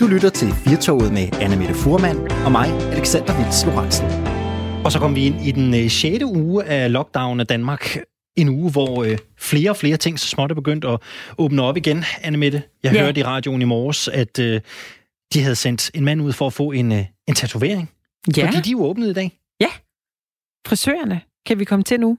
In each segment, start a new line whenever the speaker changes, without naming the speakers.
Du lytter til Firtoget med Anne Mette Furman og mig, Alexander Vils Lorentzen. Og så kom vi ind i den 6. Øh, uge af lockdown af Danmark. En uge, hvor øh, flere og flere ting så småt er begyndt at åbne op igen, Anne Mette. Jeg ja. hørte i radioen i morges, at øh, de havde sendt en mand ud for at få en, en tatovering. Ja. Fordi de er jo åbnet i dag.
Ja. Frisørerne kan vi komme til nu.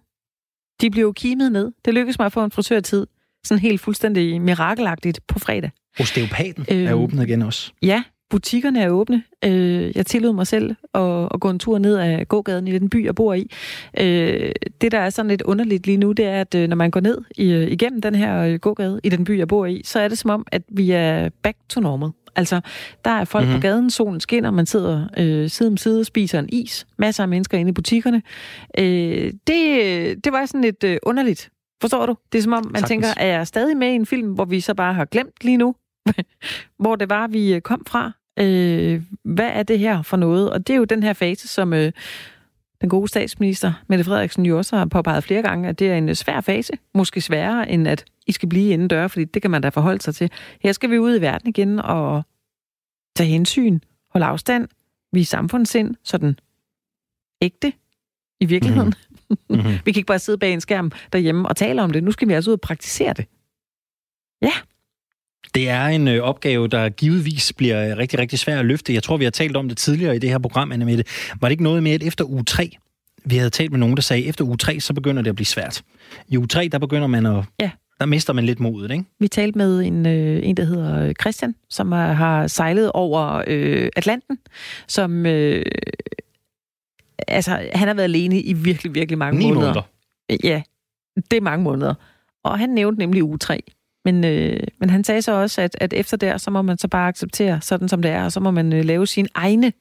De blev jo kimet ned. Det lykkedes mig at få en frisørtid sådan helt fuldstændig mirakelagtigt på fredag.
Osteopaten øh, er åbnet igen også.
Ja, butikkerne er åbne. Øh, jeg tillod mig selv at, at gå en tur ned ad gågaden i den by, jeg bor i. Øh, det, der er sådan lidt underligt lige nu, det er, at øh, når man går ned i, øh, igennem den her øh, gågade i den by, jeg bor i, så er det som om, at vi er back to normal. Altså, der er folk mm-hmm. på gaden, solen skinner, man sidder øh, side om side og spiser en is. Masser af mennesker inde i butikkerne. Øh, det, det var sådan lidt øh, underligt. Forstår du? Det er som om, man Sagtens. tænker, er jeg stadig med i en film, hvor vi så bare har glemt lige nu, hvor det var, vi øh, kom fra? Øh, hvad er det her for noget? Og det er jo den her fase, som øh, den gode statsminister, Mette Frederiksen, jo også har påpeget flere gange, at det er en øh, svær fase. Måske sværere, end at I skal blive inden døre, fordi det kan man da forholde sig til. Her skal vi ud i verden igen og tage hensyn, holde afstand, vise samfundssind, sådan ægte i virkeligheden. Mm-hmm. vi kan ikke bare sidde bag en skærm derhjemme og tale om det. Nu skal vi altså ud og praktisere det. Ja.
Det er en ø, opgave, der givetvis bliver øh, rigtig, rigtig svær at løfte. Jeg tror, vi har talt om det tidligere i det her program, Anne Mette. Var det ikke noget med, at efter uge 3, vi havde talt med nogen, der sagde, at efter uge 3, så begynder det at blive svært. I uge 3, der begynder man at... Ja. Der mister man lidt modet, ikke?
Vi talte med en, øh, en der hedder Christian, som har sejlet over øh, Atlanten, som... Øh, altså, han har været alene i virkelig, virkelig mange måneder.
måneder.
Ja, det er mange måneder. Og han nævnte nemlig uge 3. Men, øh, men han sagde så også, at, at efter der, så må man så bare acceptere sådan, som det er, og så må man øh, lave sin egne,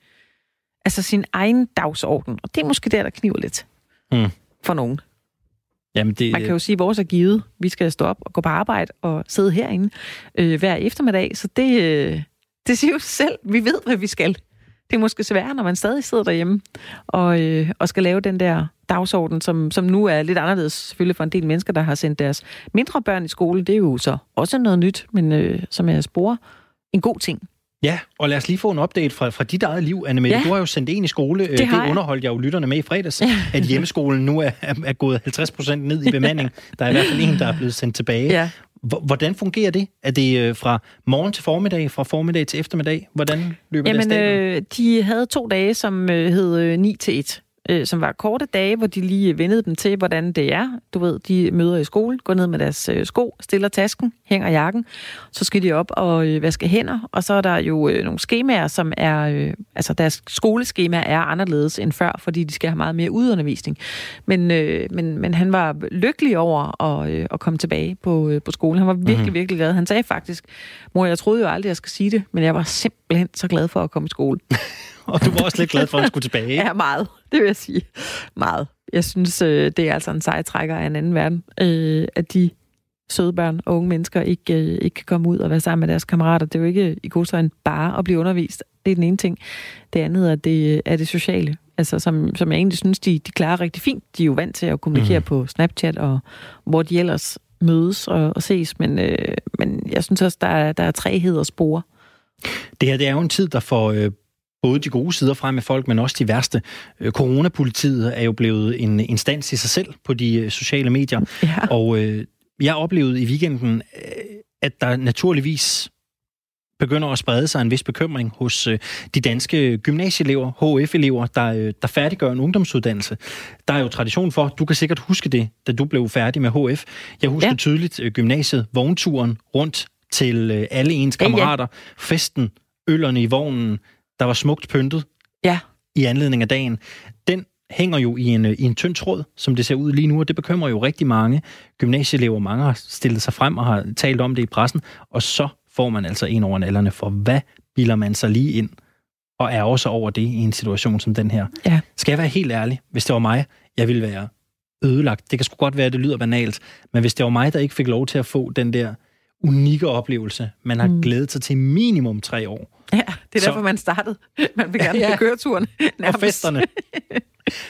altså sin egen dagsorden. Og det er måske der, der kniver lidt mm. for nogen. Jamen det, man kan jo sige, at vores er givet. Vi skal stå op og gå på arbejde og sidde herinde øh, hver eftermiddag, så det, øh, det siger jo selv. Vi ved, hvad vi skal. Det er måske sværere, når man stadig sidder derhjemme og, øh, og skal lave den der dagsorden, som, som nu er lidt anderledes selvfølgelig for en del mennesker, der har sendt deres mindre børn i skole. Det er jo så også noget nyt, men øh, som jeg sporer, en god ting.
Ja, og lad os lige få en update fra, fra dit eget liv, Anne ja. Du har jo sendt en i skole. Det, det underholdt jeg jo lytterne med i fredags, at hjemmeskolen nu er, er gået 50% ned i bemanding. Der er i hvert fald en, der er blevet sendt tilbage. Ja. Hvordan fungerer det? Er det øh, fra morgen til formiddag, fra formiddag til eftermiddag? Hvordan løber
Jamen,
det
øh, de havde to dage, som øh, hed 9 til 1 øh, som var korte dage, hvor de lige vendede dem til, hvordan det er. Du ved, de møder i skole, går ned med deres øh, sko, stiller tasken, hænger jakken, så skal de op og øh, vaske hænder, og så er der jo øh, nogle skemaer, som er, øh, altså deres skoleskema er anderledes end før, fordi de skal have meget mere udundervisning. Men, øh, men, men han var lykkelig over at, øh, at komme tilbage på, øh, på skolen. Han var virkelig, mm-hmm. virkelig glad. Han sagde faktisk, mor, jeg troede jo aldrig, jeg skal sige det, men jeg var simpelthen så glad for at komme i skole.
og du var også lidt glad for, at han skulle tilbage.
Ja, meget. Det vil jeg sige. Meget. Jeg synes, øh, det er altså en sejtrækker af en anden verden, øh, at de søde børn og unge mennesker ikke, øh, ikke kan komme ud og være sammen med deres kammerater. Det er jo ikke i god en bare at blive undervist. Det er den ene ting. Det andet er det, er det sociale, altså, som, som jeg egentlig synes, de, de klarer rigtig fint. De er jo vant til at kommunikere mm. på Snapchat, og hvor de ellers mødes og, og ses, men, øh, men jeg synes også, der er, der er træhed og spore.
Det her det er jo en tid, der får øh, både de gode sider frem med folk, men også de værste. Øh, coronapolitiet er jo blevet en instans i sig selv på de øh, sociale medier. Ja. Og øh, jeg oplevede i weekenden, øh, at der naturligvis begynder at sprede sig en vis bekymring hos øh, de danske gymnasieelever, HF-elever, der, øh, der færdiggør en ungdomsuddannelse. Der er jo tradition for, du kan sikkert huske det, da du blev færdig med HF. Jeg husker ja. tydeligt øh, gymnasiet, vognturen rundt til alle ens kammerater, ja, ja. festen, øllerne i vognen, der var smukt pyntet
ja.
i anledning af dagen, den hænger jo i en, i en tynd tråd, som det ser ud lige nu, og det bekymrer jo rigtig mange gymnasieelever. Mange har stillet sig frem og har talt om det i pressen, og så får man altså en over nallerne for, hvad bilder man sig lige ind, og er også over det i en situation som den her. Ja. Skal jeg være helt ærlig, hvis det var mig, jeg ville være ødelagt. Det kan sgu godt være, at det lyder banalt, men hvis det var mig, der ikke fik lov til at få den der unikke oplevelse, man har mm. glædet sig til minimum tre år,
Ja, det er så, derfor, man startede. Man vil gerne ja, ja. køreturen.
Nærmest. Og festerne.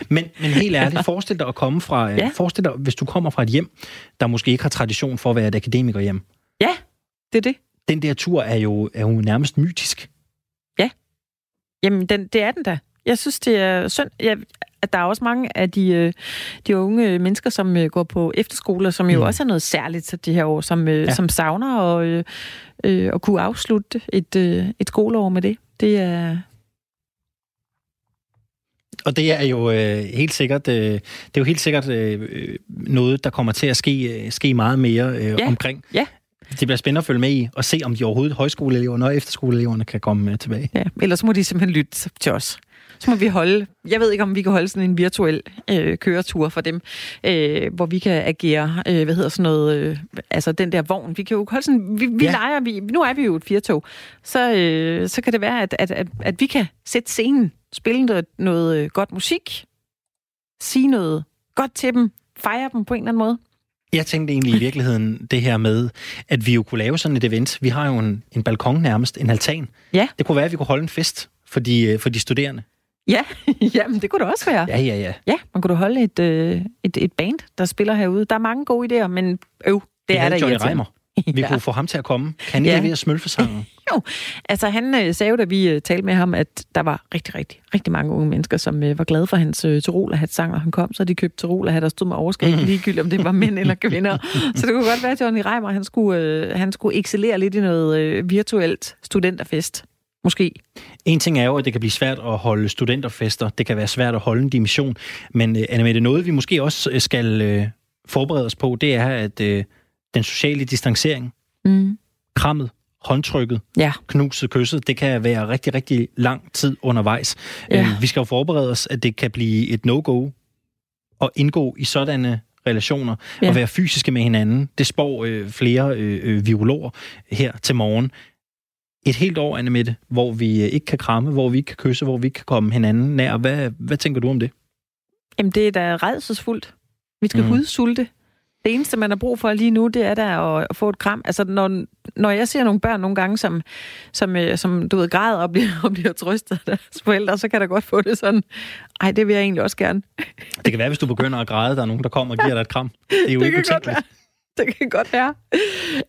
Men, men helt ærligt, forestil dig at komme fra... Ja. Forestil dig, hvis du kommer fra et hjem, der måske ikke har tradition for at være et akademikerhjem.
Ja, det er det.
Den der tur er jo, er jo nærmest mytisk.
Jamen, den, det er den da. Jeg synes, det er synd. Jeg, at der er også mange af de, øh, de unge mennesker, som øh, går på efterskoler, som jo mm. også er noget særligt til de her år, som, øh, ja. som savner at, øh, at kunne afslutte et, øh, et skoleår med det. Det er,
og det er jo øh, helt sikkert, øh, det er jo helt sikkert øh, noget, der kommer til at ske, øh, ske meget mere øh, ja. omkring.
Ja.
Det bliver spændende at følge med i, og se om de overhovedet højskoleelever og efterskoleeleverne kan komme øh, tilbage.
Ja, ellers må de simpelthen lytte til os. Så må vi holde, jeg ved ikke om vi kan holde sådan en virtuel øh, køretur for dem, øh, hvor vi kan agere, øh, hvad hedder sådan noget, øh, altså den der vogn. Vi kan jo holde sådan, vi, vi ja. leger, vi, nu er vi jo et firtog, så, øh, så kan det være, at, at, at, at vi kan sætte scenen, spille noget, noget øh, godt musik, sige noget godt til dem, fejre dem på en eller anden måde.
Jeg tænkte egentlig i virkeligheden det her med, at vi jo kunne lave sådan et event. Vi har jo en, en balkon nærmest, en altan.
Ja.
Det kunne være, at vi kunne holde en fest for de, øh, for de studerende.
Ja, jamen det kunne det også være.
Ja, ja, ja.
Ja, man kunne da holde et, øh, et, et band, der spiller herude. Der er mange gode idéer, men øv, det, det er der
Johnny Reimer. Vi ja. kunne få ham til at komme. Kan I ja. levere smølfesangen?
jo, altså han øh, sagde jo, da vi øh, talte med ham, at der var rigtig, rigtig, rigtig mange unge mennesker, som øh, var glade for hans øh, Tyrolerhat sang, når han kom, så de købte Tyrolerhat der stod med overskrift, mm. ligegyldigt om det var mænd eller kvinder. så det kunne godt være, at Johnny Reimer, han skulle, øh, han skulle excellere lidt i noget øh, virtuelt studenterfest. Måske.
En ting er jo, at det kan blive svært at holde studenterfester. Det kan være svært at holde en dimension. Men øh, Anna det noget vi måske også øh, skal øh, forberede os på, det er, at øh, den sociale distancering, mm. krammet, håndtrykket,
ja.
knuset, kysset, det kan være rigtig, rigtig lang tid undervejs. Ja. Øh, vi skal jo forberede os, at det kan blive et no-go at indgå i sådanne relationer ja. og være fysiske med hinanden. Det spår øh, flere øh, øh, virologer her til morgen et helt år, Anne Mette, hvor vi øh, ikke kan kramme, hvor vi ikke kan kysse, hvor vi ikke kan komme hinanden nær. Hvad, hvad tænker du om det?
Jamen, det er da redselsfuldt. Vi skal mm. hudsulte. Det eneste, man har brug for lige nu, det er da at, at få et kram. Altså, når, når jeg ser nogle børn nogle gange, som, som, øh, som du ved, græder og bliver, og bliver trøstet af deres forældre, så kan der godt få det sådan, ej, det vil jeg egentlig også gerne.
Det kan være, hvis du begynder at græde, der er nogen, der kommer og giver dig et kram. Det er jo det ikke utænkeligt.
det kan godt være.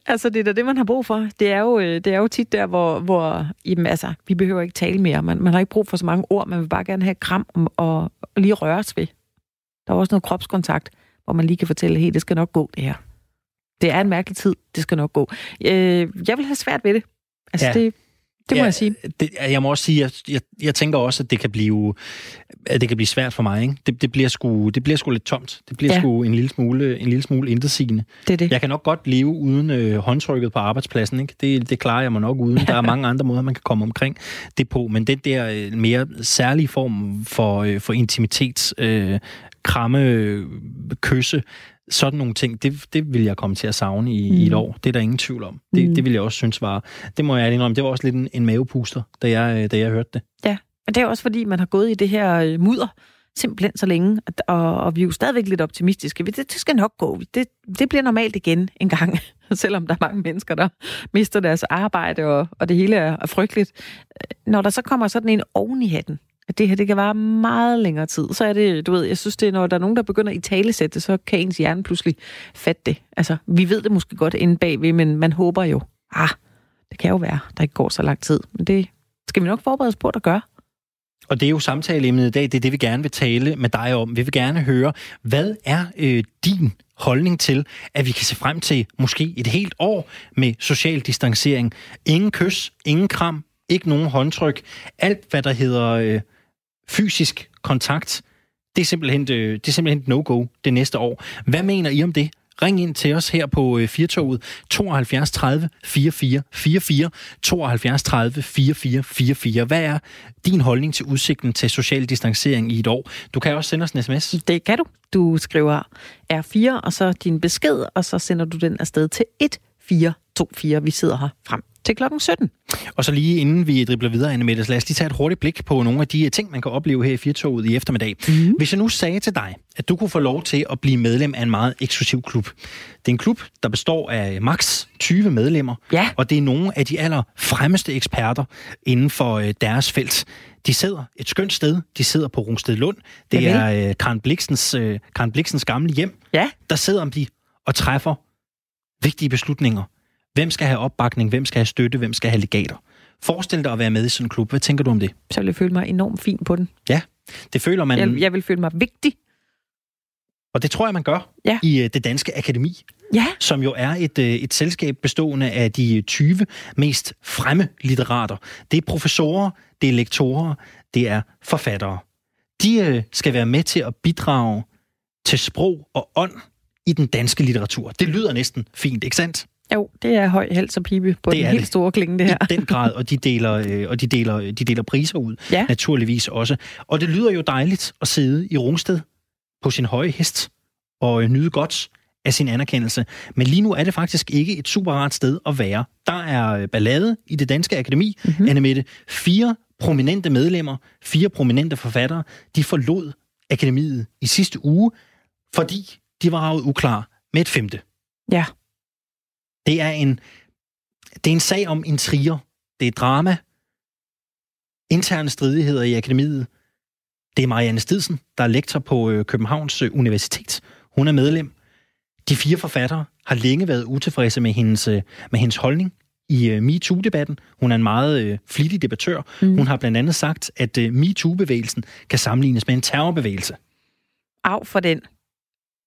Altså, det er da det, man har brug for. Det er jo, øh, det er jo tit der, hvor, hvor jamen, altså, vi behøver ikke tale mere. Man, man har ikke brug for så mange ord. Man vil bare gerne have kram og, og lige røres ved. Der er også noget kropskontakt, hvor man lige kan fortælle, hey, det skal nok gå, det her. Det er en mærkelig tid. Det skal nok gå. Øh, jeg vil have svært ved det. Altså, ja. det, det må ja, jeg sige.
Det, jeg må også sige, jeg, jeg, jeg tænker også, at det kan blive, at det kan blive svært for mig. Ikke? Det, det, bliver sgu, det bliver sgu lidt tomt. Det bliver ja. sgu en lille smule, en lille smule intetsigende.
Det er det.
Jeg kan nok godt leve uden øh, håndtrykket på arbejdspladsen. Ikke? Det, det klarer jeg mig nok uden. Der er mange andre måder, man kan komme omkring det på. Men den der øh, mere særlige form for, øh, for intimitet, øh, kramme, kysse, sådan nogle ting, det, det vil jeg komme til at savne i, mm. i et mm. år. Det er der ingen tvivl om. Det, mm. det vil jeg også synes var... Det må jeg indrømme, det var også lidt en, en mavepuster, da jeg, da jeg hørte det.
Ja, og det er også fordi, man har gået i det her øh, mudder simpelthen så længe, og, og vi er jo stadigvæk lidt optimistiske. Det, det skal nok gå. Det, det bliver normalt igen en gang, selvom der er mange mennesker, der mister deres arbejde, og, og det hele er, er frygteligt. Når der så kommer sådan en oven i hatten, at det her det kan vare meget længere tid, så er det, du ved, jeg synes, det er, når der er nogen, der begynder i talesætte, så kan ens hjerne pludselig fatte det. Altså, vi ved det måske godt inde bagved, men man håber jo, ah, det kan jo være, der ikke går så lang tid. Men det skal vi nok forberede os på, at gøre.
Og det er jo samtaleemnet i dag, det er det, vi gerne vil tale med dig om. Vi vil gerne høre, hvad er øh, din holdning til, at vi kan se frem til måske et helt år med social distancering. Ingen kys, ingen kram, ikke nogen håndtryk. Alt, hvad der hedder øh, fysisk kontakt, det er simpelthen, øh, det er simpelthen no-go det næste år. Hvad mener I om det? Ring ind til os her på øh, Firtoget 72 30 44 44 72 30 44 44. Hvad er din holdning til udsigten til social distancering i et år? Du kan også sende os en sms.
Det kan du. Du skriver R4 og så din besked, og så sender du den afsted til 1424. Vi sidder her frem til klokken 17.
Og så lige inden vi dribler videre, Anne Mette, lad os lige tage et hurtigt blik på nogle af de ting, man kan opleve her i Firtoget i eftermiddag. Mm. Hvis jeg nu sagde til dig, at du kunne få lov til at blive medlem af en meget eksklusiv klub. Det er en klub, der består af maks 20 medlemmer,
ja.
og det er nogle af de aller fremmeste eksperter inden for øh, deres felt. De sidder et skønt sted. De sidder på Rungsted Lund. Det er øh, Karen, Bliksens, øh, Karen Bliksens gamle hjem.
Ja.
Der sidder de og træffer vigtige beslutninger Hvem skal have opbakning? Hvem skal have støtte? Hvem skal have legater? Forestil dig at være med i sådan en klub. Hvad tænker du om det?
Så vil jeg føle mig enormt fin på den.
Ja, det føler man...
Jeg, jeg vil føle mig vigtig.
Og det tror jeg, man gør
ja.
i uh, det danske akademi,
ja.
som jo er et, uh, et selskab bestående af de 20 mest fremme litterater. Det er professorer, det er lektorer, det er forfattere. De skal være med til at bidrage til sprog og ånd i den danske litteratur. Det lyder næsten fint, ikke sandt?
Jo, det er høj hals og pibe på det den helt det. store klinge, det her.
I den grad, og de deler, øh, og de deler, de deler priser ud,
ja.
naturligvis også. Og det lyder jo dejligt at sidde i Rungsted på sin høje hest og øh, nyde godt af sin anerkendelse. Men lige nu er det faktisk ikke et super rart sted at være. Der er øh, ballade i det danske akademi. Mm-hmm. Anne Mette, fire prominente medlemmer, fire prominente forfattere, de forlod akademiet i sidste uge, fordi de var ravet uklar med et femte.
Ja.
Det er en, det er en sag om intriger. Det er drama. Interne stridigheder i akademiet. Det er Marianne Stidsen, der er lektor på øh, Københavns øh, Universitet. Hun er medlem. De fire forfattere har længe været utilfredse med hendes, øh, med hendes holdning i MeToo-debatten. Hun er en meget flittig debattør. Mm. Hun har blandt andet sagt, at MeToo-bevægelsen kan sammenlignes med en terrorbevægelse.
Af for den.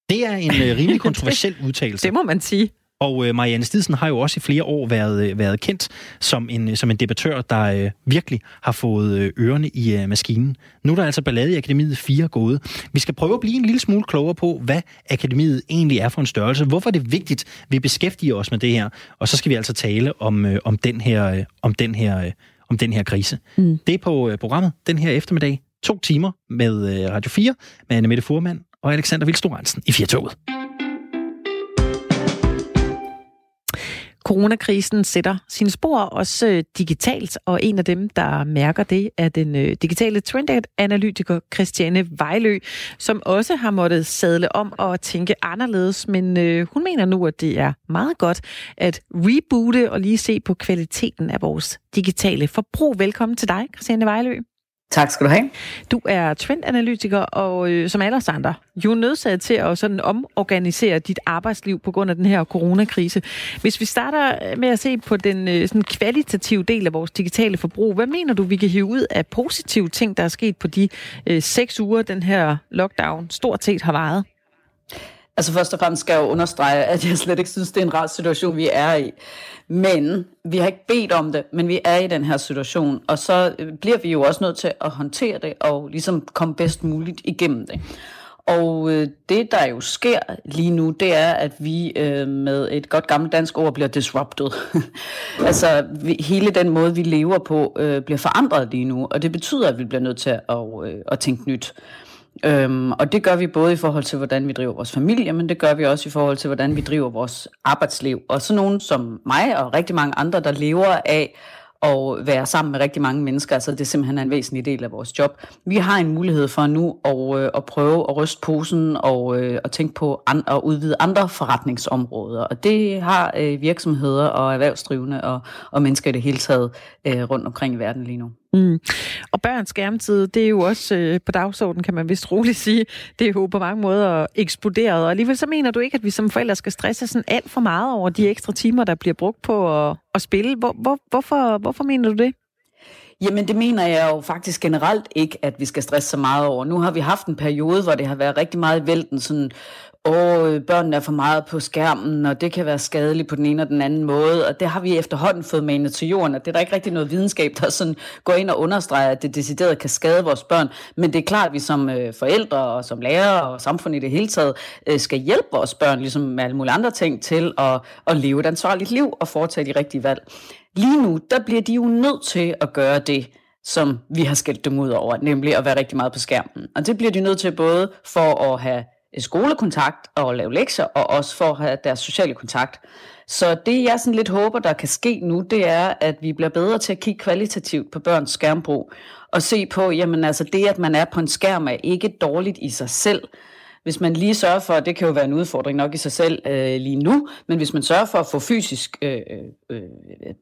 Det er en rimelig kontroversiel udtalelse.
Det må man sige.
Og øh, Marianne Stidsen har jo også i flere år været, øh, været kendt som en, som en debattør, der øh, virkelig har fået øh, ørerne i øh, maskinen. Nu er der altså ballade i Akademiet 4 gået. Vi skal prøve at blive en lille smule klogere på, hvad Akademiet egentlig er for en størrelse. Hvorfor er det vigtigt, at vi beskæftiger os med det her? Og så skal vi altså tale om, øh, om, den, her, øh, om, den, her, øh, om den her krise. Mm. Det er på øh, programmet den her eftermiddag. To timer med øh, Radio 4 med Anne Mette Furman og Alexander Vildstod i Firtoget.
Coronakrisen sætter sine spor også øh, digitalt, og en af dem, der mærker det, er den øh, digitale trendanalytiker Christiane Vejlø, som også har måttet sadle om og tænke anderledes, men øh, hun mener nu, at det er meget godt at reboote og lige se på kvaliteten af vores digitale forbrug. Velkommen til dig, Christiane Vejlø.
Tak skal du have.
Du er trendanalytiker, og øh, som alle os andre, jo nødsaget til at sådan omorganisere dit arbejdsliv på grund af den her coronakrise. Hvis vi starter øh, med at se på den øh, sådan kvalitative del af vores digitale forbrug, hvad mener du, vi kan hive ud af positive ting, der er sket på de øh, seks uger, den her lockdown stort set har varet?
Altså først og fremmest skal jeg jo understrege, at jeg slet ikke synes, det er en rar situation, vi er i. Men vi har ikke bedt om det, men vi er i den her situation. Og så øh, bliver vi jo også nødt til at håndtere det og ligesom komme bedst muligt igennem det. Og øh, det, der jo sker lige nu, det er, at vi øh, med et godt gammelt dansk ord bliver disrupted. altså vi, hele den måde, vi lever på, øh, bliver forandret lige nu, og det betyder, at vi bliver nødt til at, øh, at tænke nyt. Øhm, og det gør vi både i forhold til, hvordan vi driver vores familie, men det gør vi også i forhold til, hvordan vi driver vores arbejdsliv. Og så nogen som mig og rigtig mange andre, der lever af at være sammen med rigtig mange mennesker, altså det er simpelthen en væsentlig del af vores job. Vi har en mulighed for nu at, øh, at prøve at ryste posen og øh, at tænke på an, at udvide andre forretningsområder, og det har øh, virksomheder og erhvervsdrivende og, og mennesker i det hele taget øh, rundt omkring i verden lige nu.
Mm. Og børns skærmtid, det er jo også øh, på dagsordenen, kan man vist roligt sige. Det er jo på mange måder eksploderet. Og alligevel så mener du ikke, at vi som forældre skal stresse sådan alt for meget over de ekstra timer, der bliver brugt på at, at spille. Hvor, hvor, hvorfor, hvorfor mener du det?
Jamen det mener jeg jo faktisk generelt ikke, at vi skal stresse så meget over. Nu har vi haft en periode, hvor det har været rigtig meget i vælten, sådan åh, børnene er for meget på skærmen, og det kan være skadeligt på den ene og den anden måde, og det har vi efterhånden fået manet til jorden, at det er der ikke rigtig noget videnskab, der sådan går ind og understreger, at det decideret kan skade vores børn, men det er klart, at vi som øh, forældre og som lærere og samfund i det hele taget, øh, skal hjælpe vores børn, ligesom med alle mulige andre ting, til at, at leve et ansvarligt liv og foretage de rigtige valg. Lige nu, der bliver de jo nødt til at gøre det, som vi har skældt dem ud over, nemlig at være rigtig meget på skærmen. Og det bliver de nødt til både for at have Øh, skolekontakt og lave lektier, og også for at have deres sociale kontakt. Så det jeg sådan lidt håber, der kan ske nu, det er, at vi bliver bedre til at kigge kvalitativt på børns skærmbrug, og se på, jamen altså det, at man er på en skærm, er ikke dårligt i sig selv. hvis man lige sørger for, det kan jo være en udfordring nok i sig selv øh, lige nu, men hvis man sørger for at få fysisk øh, øh øh,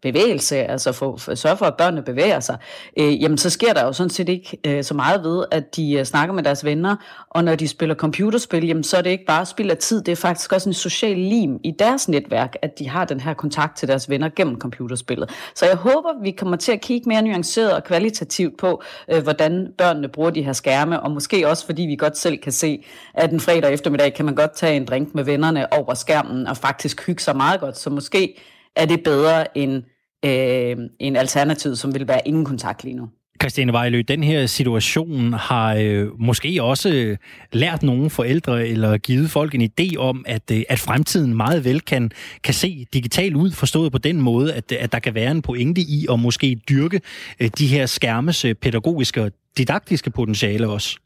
bevægelse, altså for, for, sørge for, at børnene bevæger sig, øh, jamen så sker der jo sådan set ikke øh, så meget ved, at de øh, snakker med deres venner, og når de spiller computerspil, jamen så er det ikke bare spil af tid, det er faktisk også en social lim i deres netværk, at de har den her kontakt til deres venner gennem computerspillet. Så jeg håber, vi kommer til at kigge mere nuanceret og kvalitativt på, øh, hvordan børnene bruger de her skærme, og måske også fordi vi godt selv kan se, at en fredag eftermiddag kan man godt tage en drink med vennerne over skærmen og faktisk hygge sig meget godt, så måske er det bedre end øh, en alternativ, som vil være ingen kontakt lige nu.
Christiane Vejlø, den her situation har øh, måske også øh, lært nogle forældre eller givet folk en idé om, at, øh, at fremtiden meget vel kan, kan se digital ud, forstået på den måde, at, at der kan være en pointe i at måske dyrke øh, de her skærmes øh, pædagogiske og didaktiske potentiale også.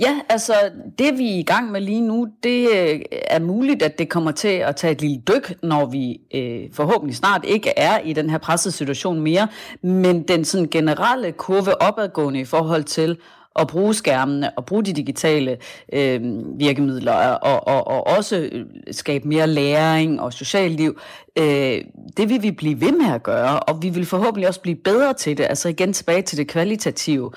Ja, altså det vi er i gang med lige nu, det øh, er muligt, at det kommer til at tage et lille dyk, når vi øh, forhåbentlig snart ikke er i den her pressede situation mere. Men den sådan generelle kurve opadgående i forhold til at bruge skærmene og bruge de digitale øh, virkemidler og, og, og også øh, skabe mere læring og socialt liv, øh, det vil vi blive ved med at gøre, og vi vil forhåbentlig også blive bedre til det. Altså igen tilbage til det kvalitative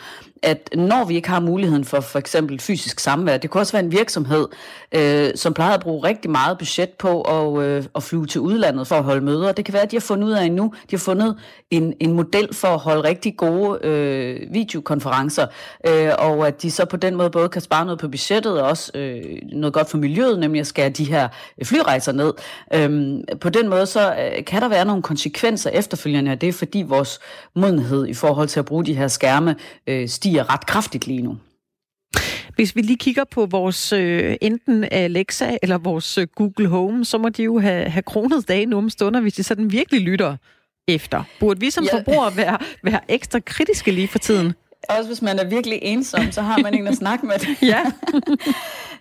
at når vi ikke har muligheden for for eksempel fysisk samvær, det kunne også være en virksomhed, øh, som plejer at bruge rigtig meget budget på at, øh, at flyve til udlandet for at holde møder. Det kan være, at de har fundet ud af nu, de har fundet en, en model for at holde rigtig gode øh, videokonferencer, øh, og at de så på den måde både kan spare noget på budgettet og også øh, noget godt for miljøet, nemlig at skære de her øh, flyrejser ned. Øh, på den måde så øh, kan der være nogle konsekvenser efterfølgende af det, fordi vores modenhed i forhold til at bruge de her skærme øh, stiger ret kraftigt lige nu.
Hvis vi lige kigger på vores øh, enten Alexa eller vores øh, Google Home, så må de jo have, have kronet dage nu om stunder, hvis de sådan virkelig lytter efter. Burde vi som ja. forbrugere være, være ekstra kritiske lige for tiden?
Også hvis man er virkelig ensom, så har man en at snakke med.
ja.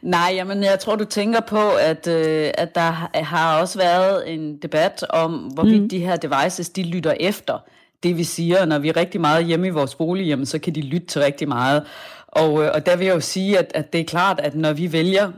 Nej, jamen jeg tror, du tænker på, at, øh, at der har også været en debat om, hvorvidt mm. de her devices, de lytter efter det, vi siger. Når vi er rigtig meget hjemme i vores bolig, jamen, så kan de lytte til rigtig meget. Og, øh, og der vil jeg jo sige, at, at det er klart, at når vi vælger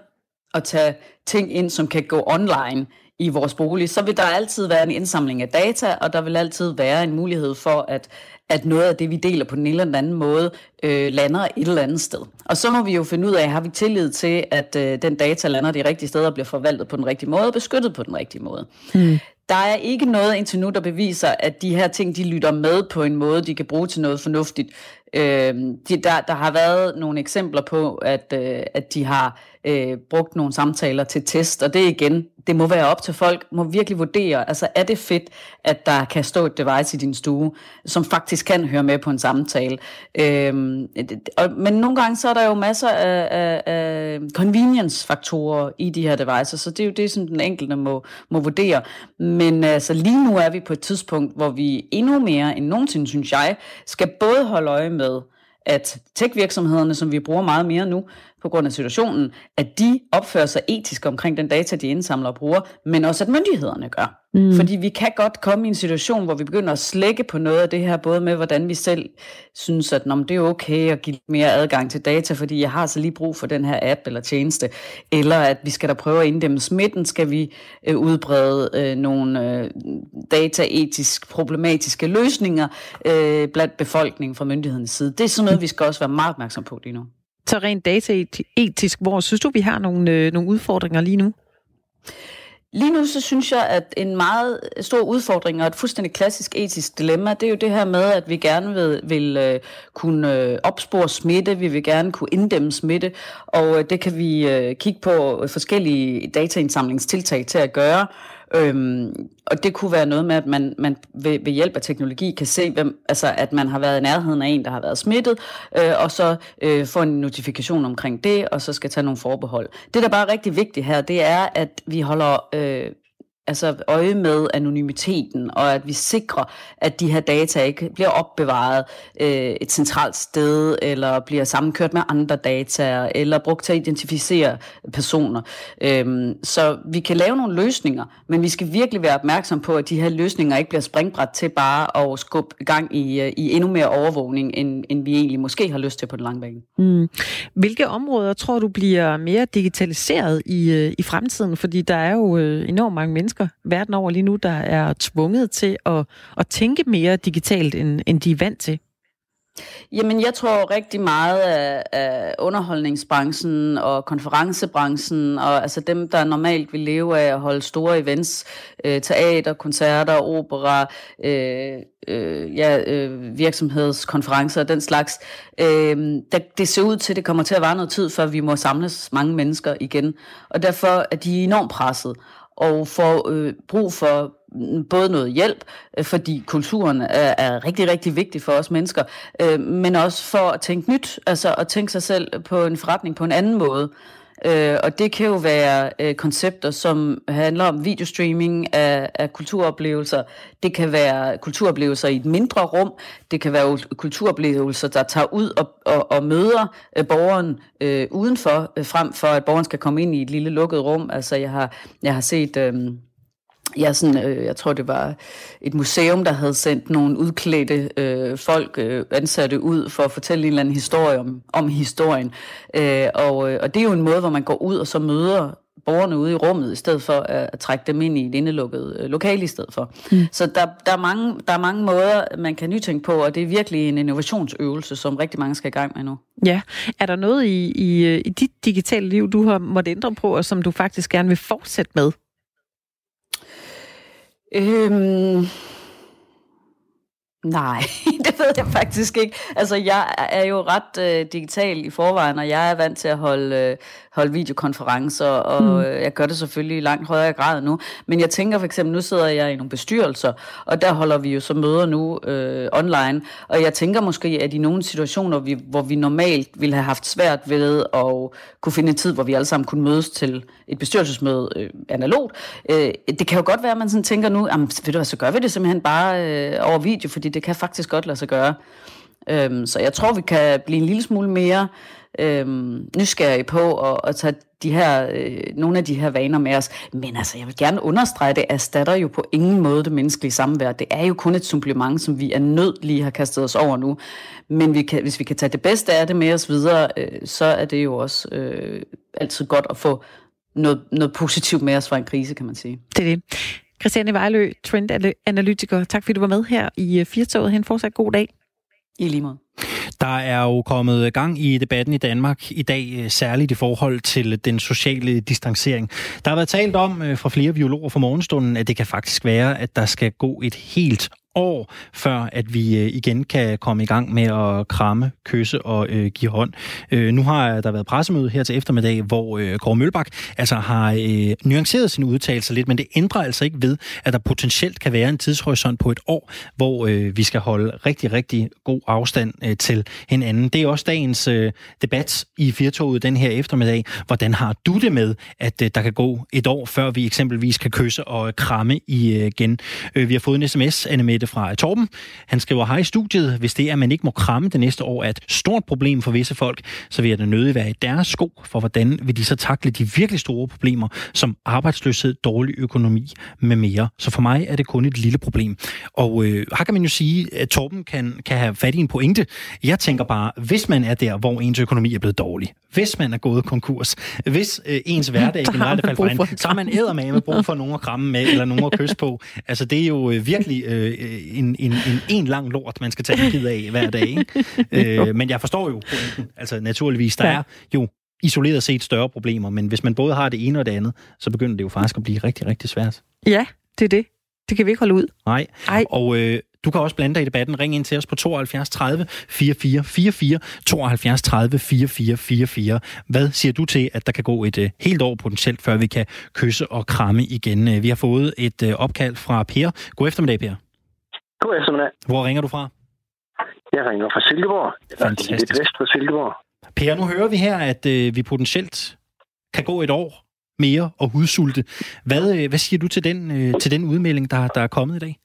at tage ting ind, som kan gå online i vores bolig, så vil der altid være en indsamling af data, og der vil altid være en mulighed for, at, at noget af det, vi deler på den ene eller den anden måde, øh, lander et eller andet sted. Og så må vi jo finde ud af, har vi tillid til, at øh, den data lander de rigtige steder og bliver forvaltet på den rigtige måde og beskyttet på den rigtige måde. Hmm. Der er ikke noget indtil nu, der beviser, at de her ting, de lytter med på en måde, de kan bruge til noget fornuftigt. Øh, de, der, der har været nogle eksempler på, at, øh, at de har øh, brugt nogle samtaler til test, og det igen, det må være op til folk, må virkelig vurdere, altså er det fedt, at der kan stå et device i din stue, som faktisk kan høre med på en samtale. Øh, og, men nogle gange så er der jo masser af, af, af convenience-faktorer i de her devices, så det er jo det, som den enkelte må, må vurdere. Men altså lige nu er vi på et tidspunkt, hvor vi endnu mere end nogensinde, synes jeg, skal både holde øje med, at tech-virksomhederne, som vi bruger meget mere nu, på grund af situationen, at de opfører sig etisk omkring den data, de indsamler og bruger, men også at myndighederne gør. Mm. Fordi vi kan godt komme i en situation, hvor vi begynder at slække på noget af det her, både med hvordan vi selv synes, at det er okay at give mere adgang til data, fordi jeg har så lige brug for den her app eller tjeneste, eller at vi skal da prøve at inddæmme smitten, skal vi øh, udbrede øh, nogle øh, dataetisk problematiske løsninger øh, blandt befolkningen fra myndighedens side. Det er sådan noget, vi skal også være meget opmærksom på lige nu.
Så rent dataetisk, hvor synes du, vi har nogle, øh, nogle udfordringer lige nu?
Lige nu så synes jeg, at en meget stor udfordring og et fuldstændig klassisk etisk dilemma, det er jo det her med, at vi gerne vil, vil kunne øh, opspore smitte, vi vil gerne kunne inddæmme smitte, og øh, det kan vi øh, kigge på forskellige dataindsamlingstiltag til at gøre. Øhm, og det kunne være noget med, at man, man ved, ved hjælp af teknologi kan se, hvem, altså, at man har været i nærheden af en, der har været smittet, øh, og så øh, få en notifikation omkring det, og så skal tage nogle forbehold. Det, der bare er rigtig vigtigt her, det er, at vi holder... Øh, altså øje med anonymiteten, og at vi sikrer, at de her data ikke bliver opbevaret øh, et centralt sted, eller bliver sammenkørt med andre data, eller brugt til at identificere personer. Øhm, så vi kan lave nogle løsninger, men vi skal virkelig være opmærksom på, at de her løsninger ikke bliver springbræt til bare at skubbe gang i, øh, i endnu mere overvågning, end, end vi egentlig måske har lyst til på den lange bane.
Mm. Hvilke områder tror du bliver mere digitaliseret i, øh, i fremtiden? Fordi der er jo øh, enormt mange mennesker verden over lige nu, der er tvunget til at, at tænke mere digitalt, end, end de er vant til.
Jamen, jeg tror rigtig meget af, af underholdningsbranchen og konferencebranchen, og altså dem, der normalt vil leve af at holde store events, øh, teater, koncerter, opera, øh, øh, ja, øh, virksomhedskonferencer og den slags, øh, der, det ser ud til, at det kommer til at være noget tid, før vi må samles mange mennesker igen. Og derfor er de enormt presset og får øh, brug for mm, både noget hjælp, øh, fordi kulturen er, er rigtig, rigtig vigtig for os mennesker, øh, men også for at tænke nyt, altså at tænke sig selv på en forretning på en anden måde. Øh, Øh, og det kan jo være øh, koncepter, som handler om videostreaming af, af kulturoplevelser. Det kan være kulturoplevelser i et mindre rum. Det kan være kulturoplevelser, der tager ud og, og, og møder øh, borgeren øh, udenfor, øh, frem for at borgeren skal komme ind i et lille lukket rum. Altså jeg har, jeg har set... Øh, Ja, sådan, øh, jeg tror, det var et museum, der havde sendt nogle udklædte øh, folk øh, ansatte ud for at fortælle en eller anden historie om, om historien. Øh, og, øh, og det er jo en måde, hvor man går ud og så møder borgerne ude i rummet, i stedet for at, at trække dem ind i et indelukket øh, lokale i stedet for. Mm. Så der, der, er mange, der er mange måder, man kan nytænke på, og det er virkelig en innovationsøvelse, som rigtig mange skal i gang med nu.
Ja. Er der noget i, i, øh, i dit digitale liv, du har måttet ændre på, og som du faktisk gerne vil fortsætte med?
Øhm, nej, det ved jeg faktisk ikke. Altså, jeg er jo ret øh, digital i forvejen, og jeg er vant til at holde, øh, holde videokonferencer, og mm. Øh, jeg gør det selvfølgelig i langt højere grad nu. Men jeg tænker for eksempel, nu sidder jeg i nogle bestyrelser, og der holder vi jo så møder nu øh, online, og jeg tænker måske, at i nogle situationer, vi, hvor vi normalt ville have haft svært ved at kunne finde en tid, hvor vi alle sammen kunne mødes til et bestyrelsesmøde øh, analogt, øh, det kan jo godt være, at man sådan tænker nu, ved du hvad, så gør vi det simpelthen bare øh, over video, fordi det kan faktisk godt lade sig gøre. Øhm, så jeg tror, vi kan blive en lille smule mere øhm, nysgerrige på at, at tage de her, øh, nogle af de her vaner med os. Men altså, jeg vil gerne understrege, at det erstatter jo på ingen måde det menneskelige samvær. Det er jo kun et supplement, som vi er nødt lige har kastet os over nu. Men vi kan, hvis vi kan tage det bedste af det med os videre, øh, så er det jo også øh, altid godt at få noget, noget positivt med os fra en krise, kan man sige.
Det er det. Christiane Vejlø, trendanalytiker. Tak fordi du var med her i øh, Firtoget. Han fortsat god dag.
I lige måde.
Der er jo kommet gang i debatten i Danmark i dag, øh, særligt i forhold til den sociale distancering. Der har været talt om øh, fra flere biologer fra morgenstunden, at det kan faktisk være, at der skal gå et helt år, før at vi øh, igen kan komme i gang med at kramme, kysse og øh, give hånd. Øh, nu har der været pressemøde her til eftermiddag, hvor øh, Kåre Mølbak altså har øh, nuanceret sine udtalelser lidt, men det ændrer altså ikke ved, at der potentielt kan være en tidshorisont på et år, hvor øh, vi skal holde rigtig, rigtig god afstand øh, til hinanden. Det er også dagens øh, debat i Firtoget den her eftermiddag. Hvordan har du det med, at øh, der kan gå et år, før vi eksempelvis kan kysse og kramme øh, igen? Øh, vi har fået en sms, Anne Mette fra Torben. Han skriver, hej i studiet. Hvis det er, at man ikke må kramme det næste år, er et stort problem for visse folk, så vil jeg da nødig være i deres sko, for hvordan vil de så takle de virkelig store problemer, som arbejdsløshed, dårlig økonomi med mere. Så for mig er det kun et lille problem. Og øh, her kan man jo sige, at Torben kan, kan have fat i en pointe. Jeg tænker bare, hvis man er der, hvor ens økonomi er blevet dårlig, hvis man er gået konkurs, hvis øh, ens hverdag generelt er faldet fra så har man med brug for nogen at kramme med, eller nogen at kysse på. Altså det er jo øh, virkelig øh, en, en, en, en lang lort, man skal tage en af hver dag. Ikke? øh, men jeg forstår jo pointen. Altså naturligvis, der ja. er jo isoleret set større problemer, men hvis man både har det ene og det andet, så begynder det jo faktisk at blive rigtig, rigtig svært.
Ja, det er det. Det kan vi ikke holde ud.
Nej. Ej. Og øh, du kan også blande dig i debatten. Ring ind til os på 72 30 44 44, 72 30 44 44. Hvad siger du til, at der kan gå et uh, helt år potentielt, før vi kan kysse og kramme igen? Uh, vi har fået et uh, opkald fra Per. God eftermiddag, Per.
God eftermiddag.
Hvor ringer du fra?
Jeg ringer fra Silkeborg.
Fantastisk.
Lidt vest for Silkeborg.
Per, nu hører vi her, at uh, vi potentielt kan gå et år mere og hudsulte. Hvad, øh, hvad siger du til den, øh, til den udmelding, der, der er kommet i dag?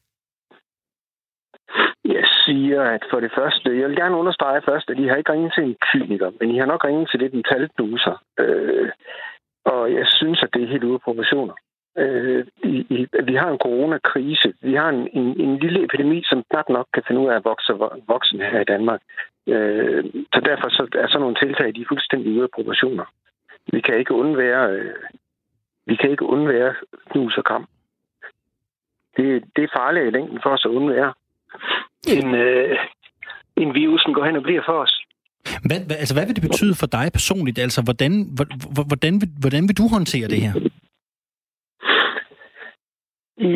Siger, at for det første, jeg vil gerne understrege først, at I har ikke ringet til en kyniker, men I har nok ringet til lidt en talduser. Øh, og jeg synes, at det er helt ude af proportioner. Øh, i, i, vi har en coronakrise. Vi har en, en, en lille epidemi, som knap nok kan finde ud af at vokse voksen her i Danmark. Øh, så derfor så er sådan nogle tiltag, de er fuldstændig ude af proportioner. Vi kan ikke undvære, øh, vi kan ikke undvære knus og kram. Det, det er farligt i længden for os at undvære. En, øh, en virusen går hen og bliver for os.
Hvad, hvad, altså, hvad vil det betyde for dig personligt? Altså, hvordan, hvordan, vil, hvordan vil du håndtere det her?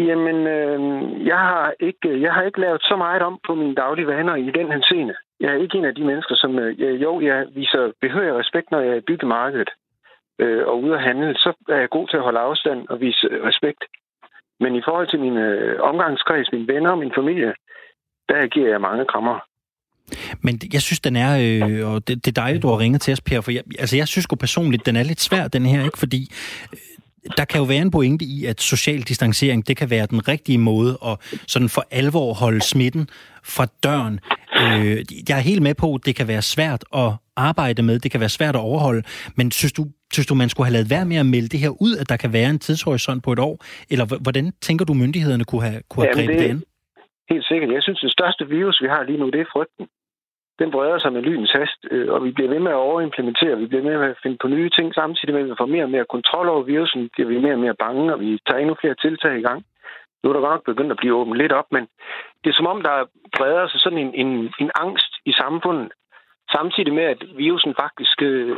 Jamen, øh, jeg, har ikke, jeg har ikke lavet så meget om på mine daglige vaner i den her scene. Jeg er ikke en af de mennesker, som... Øh, jo, jeg viser behørig respekt, når jeg er i byggemarkedet øh, og ude at handle. Så er jeg god til at holde afstand og vise respekt. Men i forhold til min øh, omgangskreds, mine venner og min familie, der giver jeg mange krammer.
Men jeg synes, den er, øh, og det, det er dejligt, du har ringet til os, Per, for jeg, altså jeg synes jo personligt, den er lidt svær, den her, ikke? Fordi øh, der kan jo være en pointe i, at social distancering, det kan være den rigtige måde at sådan for alvor holde smitten fra døren. Øh, jeg er helt med på, at det kan være svært at arbejde med, det kan være svært at overholde, men synes du, synes du, man skulle have lavet være med at melde det her ud, at der kan være en tidshorisont på et år? Eller hvordan tænker du, myndighederne kunne have, kunne have grebet det, det
Helt sikkert. Jeg synes, det største virus, vi har lige nu, det er frygten den breder sig med lynens hast, øh, og vi bliver ved med at overimplementere, vi bliver ved med at finde på nye ting, samtidig med at vi får mere og mere kontrol over virusen, bliver vi mere og mere bange, og vi tager endnu flere tiltag i gang. Nu er der godt nok begyndt at blive åbent lidt op, men det er som om, der breder sig sådan en, en, en angst i samfundet, samtidig med, at virusen faktisk øh,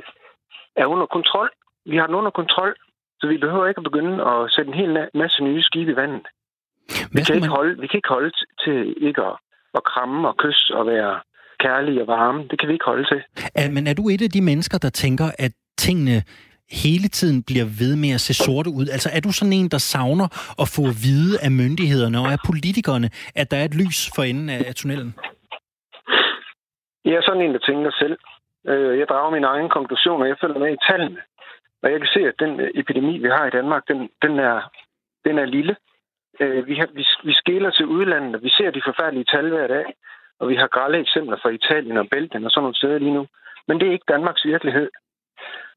er under kontrol. Vi har den under kontrol, så vi behøver ikke at begynde at sætte en hel masse nye skibe i vandet. Vi kan, ikke holde, vi kan ikke holde til ikke at, at kramme og kysse og være kærlige og varme. Det kan vi ikke holde til.
Er, men er du et af de mennesker, der tænker, at tingene hele tiden bliver ved med at se sorte ud? Altså er du sådan en, der savner at få at vide af myndighederne og af politikerne, at der er et lys for enden af, af tunnelen?
Jeg er sådan en, der tænker selv. Øh, jeg drager mine egne konklusioner. Jeg følger med i tallene. Og jeg kan se, at den epidemi, vi har i Danmark, den, den, er, den er lille. Øh, vi, har, vi, vi skiller til udlandet, og vi ser de forfærdelige tal hver dag. Og vi har grælde eksempler fra Italien og Belgien og sådan nogle steder lige nu. Men det er ikke Danmarks virkelighed.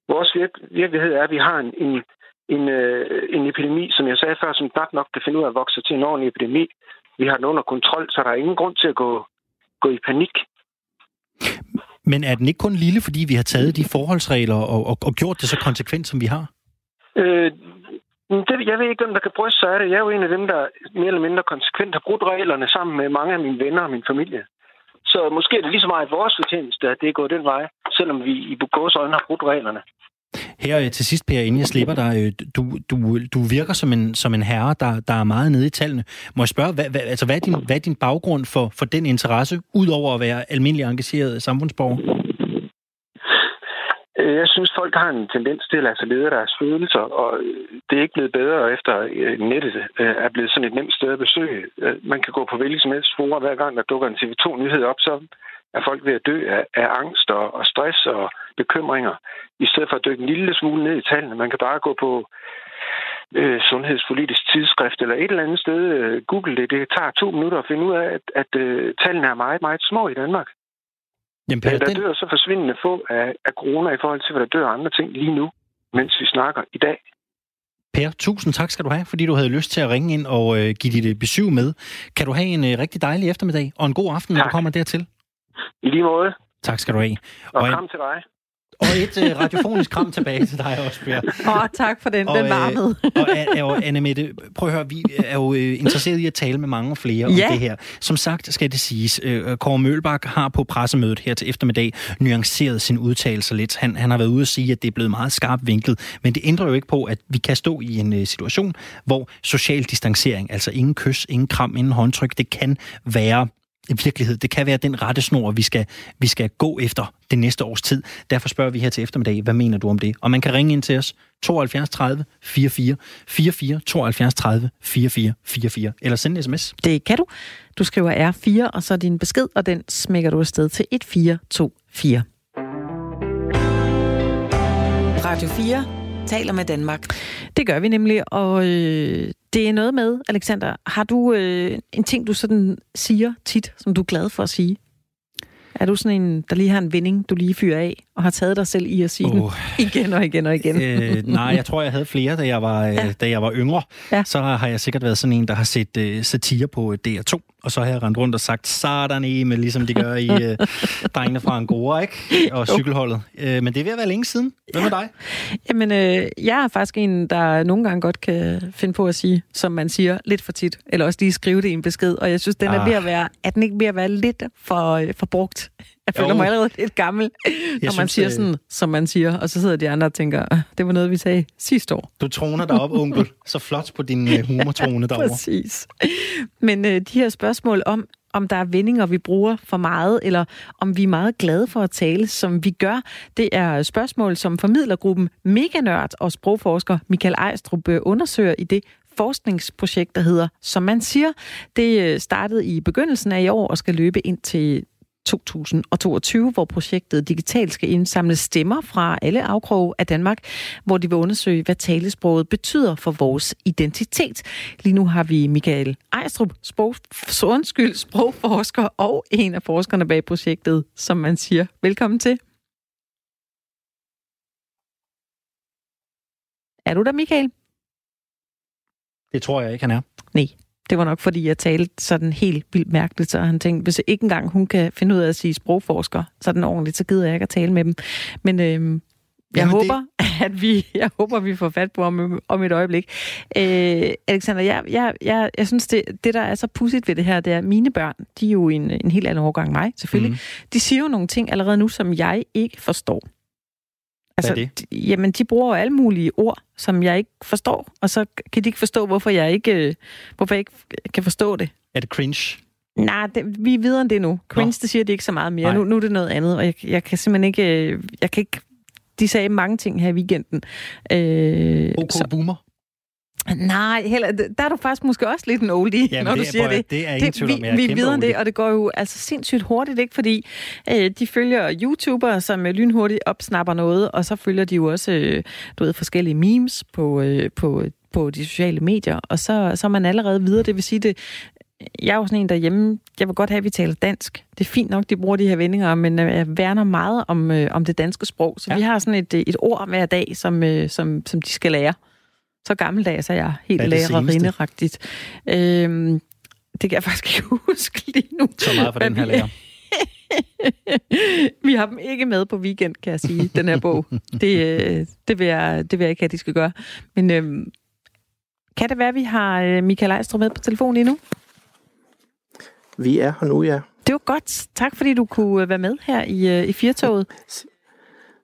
Vores vir- virkelighed er, at vi har en, en, en, øh, en epidemi, som jeg sagde før, som godt nok kan finde ud af at vokse til en ordentlig epidemi. Vi har den under kontrol, så der er ingen grund til at gå, gå i panik.
Men er den ikke kun lille, fordi vi har taget de forholdsregler og, og, og gjort det så konsekvent, som vi har?
Øh, det, jeg ved ikke, hvem der kan bryste sig af det. Jeg er jo en af dem, der mere eller mindre konsekvent har brudt reglerne sammen med mange af mine venner og min familie. Så måske er det lige så meget vores fortjeneste, at det er gået den vej, selvom vi i Bugås øjne har brudt reglerne.
Her øh, til sidst, Per, inden jeg slipper dig, øh, du, du, du virker som en, som en herre, der, der er meget nede i tallene. Må jeg spørge, hvad, hvad, altså, hvad, er din, hvad er din baggrund for, for den interesse, udover at være almindelig engageret samfundsborger?
Øh, jeg synes, folk har en tendens til at lade sig lede deres følelser, og øh, det er ikke blevet bedre efter øh, nettet er blevet sådan et nemt sted at besøge. Man kan gå på hvilket som helst forum, hver gang der dukker en TV2-nyhed op, så er folk ved at dø af, af angst og, og stress og bekymringer, i stedet for at dykke en lille smule ned i tallene. Man kan bare gå på øh, sundhedspolitisk tidsskrift eller et eller andet sted, øh, google det. Det tager to minutter at finde ud af, at, at øh, tallene er meget, meget små i Danmark. Jamen, per, der den... dør så forsvindende få af, af corona i forhold til, hvad der dør andre ting lige nu, mens vi snakker i dag.
Per, tusind tak skal du have, fordi du havde lyst til at ringe ind og øh, give dit besøg med. Kan du have en øh, rigtig dejlig eftermiddag og en god aften, tak. når du kommer dertil.
I lige måde.
Tak skal du have.
Og, og kram til dig.
Og et uh, radiofonisk kram tilbage til dig også, Per.
Åh, oh, tak for den. Og, den varmede.
og, og Anne Mette, prøv at høre, vi er jo uh, interesseret i at tale med mange flere ja. om det her. Som sagt skal det siges, uh, Kåre Mølbak har på pressemødet her til eftermiddag nuanceret sin udtalelse lidt. Han, han har været ude at sige, at det er blevet meget skarpt vinklet, men det ændrer jo ikke på, at vi kan stå i en uh, situation, hvor social distancering, altså ingen kys, ingen kram, ingen håndtryk, det kan være virkelighed. Det kan være den rette snor, vi skal, vi skal gå efter det næste års tid. Derfor spørger vi her til eftermiddag, hvad mener du om det? Og man kan ringe ind til os 72 30 44 44 72 30 44 44 eller sende en sms.
Det kan du. Du skriver R4, og så din besked, og den smækker du afsted til 1424. Radio 4 taler med Danmark. Det gør vi nemlig, og øh, det er noget med, Alexander, har du øh, en ting, du sådan siger tit, som du er glad for at sige? Er du sådan en, der lige har en vinding, du lige fyrer af, og har taget dig selv i at sige oh. den igen og igen og igen?
øh, nej, jeg tror, jeg havde flere, da jeg var, ja. da jeg var yngre. Ja. Så har jeg sikkert været sådan en, der har set uh, satire på DR2, og så har jeg rendt rundt og sagt, sådan med, ligesom de gør i uh, Drengene fra Angora, ikke? Og cykelholdet. Uh, men det er ved at være længe siden. Hvad ja. med dig?
Jamen, øh, jeg er faktisk en, der nogle gange godt kan finde på at sige, som man siger, lidt for tit. Eller også lige skrive det i en besked. Og jeg synes, den er ah. ved at være, at den ikke ved at være lidt for, for brugt. Jeg føler jo. mig allerede lidt gammel, når jeg man synes, siger sådan, som man siger. Og så sidder de andre og tænker, ah, det var noget, vi sagde sidste år.
Du troner dig op, onkel. Så flot på din uh, humortrone derovre.
Præcis. Men uh, de her spørgsmål om, om der er vendinger, vi bruger for meget, eller om vi er meget glade for at tale, som vi gør. Det er spørgsmål, som formidlergruppen Meganørd og sprogforsker Michael Ejstrup øh, undersøger i det forskningsprojekt, der hedder Som man siger. Det startede i begyndelsen af i år og skal løbe ind til 2022, hvor projektet digitalt skal indsamle stemmer fra alle afkroge af Danmark, hvor de vil undersøge, hvad talesproget betyder for vores identitet. Lige nu har vi Michael Ejstrup, sprog, undskyld, sprogforsker og en af forskerne bag projektet, som man siger. Velkommen til. Er du der, Michael?
Det tror jeg ikke, han er.
Nej. Det var nok, fordi jeg talte sådan helt vildt mærkeligt, så han tænkte, hvis ikke engang hun kan finde ud af at sige sprogforsker sådan ordentligt, så gider jeg ikke at tale med dem. Men øhm, jeg Jamen håber, det... at vi, jeg håber, vi får fat på om, om et øjeblik. Øh, Alexander, jeg, jeg, jeg, jeg synes, det, det, der er så pudsigt ved det her, det er, at mine børn, de er jo en, en helt anden årgang mig, selvfølgelig. Mm. De siger jo nogle ting allerede nu, som jeg ikke forstår. Altså,
Hvad er
det? De, jamen, de bruger alle mulige ord, som jeg ikke forstår, og så kan de ikke forstå, hvorfor jeg ikke, øh, hvorfor jeg ikke kan forstå det.
Er det cringe?
Nej, det, vi er videre end det nu. Cringe, Nå. det siger de ikke så meget mere. Nu, nu er det noget andet, og jeg, jeg kan simpelthen ikke... Øh, jeg kan ikke de sagde mange ting her i weekenden.
Øh, OK så, Boomer?
Nej, heller, der er du faktisk måske også lidt en oldie, Jamen, når du siger det.
Det er ingen tvivl
om, Vi, vi er videre det, og det går jo altså sindssygt hurtigt, ikke? Fordi øh, de følger YouTubere, som øh, lynhurtigt opsnapper noget, og så følger de jo også, øh, du ved, forskellige memes på, øh, på, på de sociale medier, og så, så er man allerede videre. Det vil sige, det, jeg er jo sådan en derhjemme, jeg vil godt have, at vi taler dansk. Det er fint nok, de bruger de her vendinger, men øh, jeg værner meget om, øh, om det danske sprog. Så ja. vi har sådan et, et ord hver dag, som, øh, som, som de skal lære. Så gammeldags er jeg helt lærerinderagtigt. Øhm, det kan jeg faktisk ikke huske lige nu.
Så meget for den her lærer.
vi har dem ikke med på weekend, kan jeg sige, den her bog. Det, øh, det, vil, jeg, det vil jeg ikke have, at de skal gøre. Men øhm, kan det være, at vi har øh, Michael Ejstrup med på telefonen lige nu?
Vi er her nu, ja.
Det var godt. Tak, fordi du kunne øh, være med her i, i Firtoget.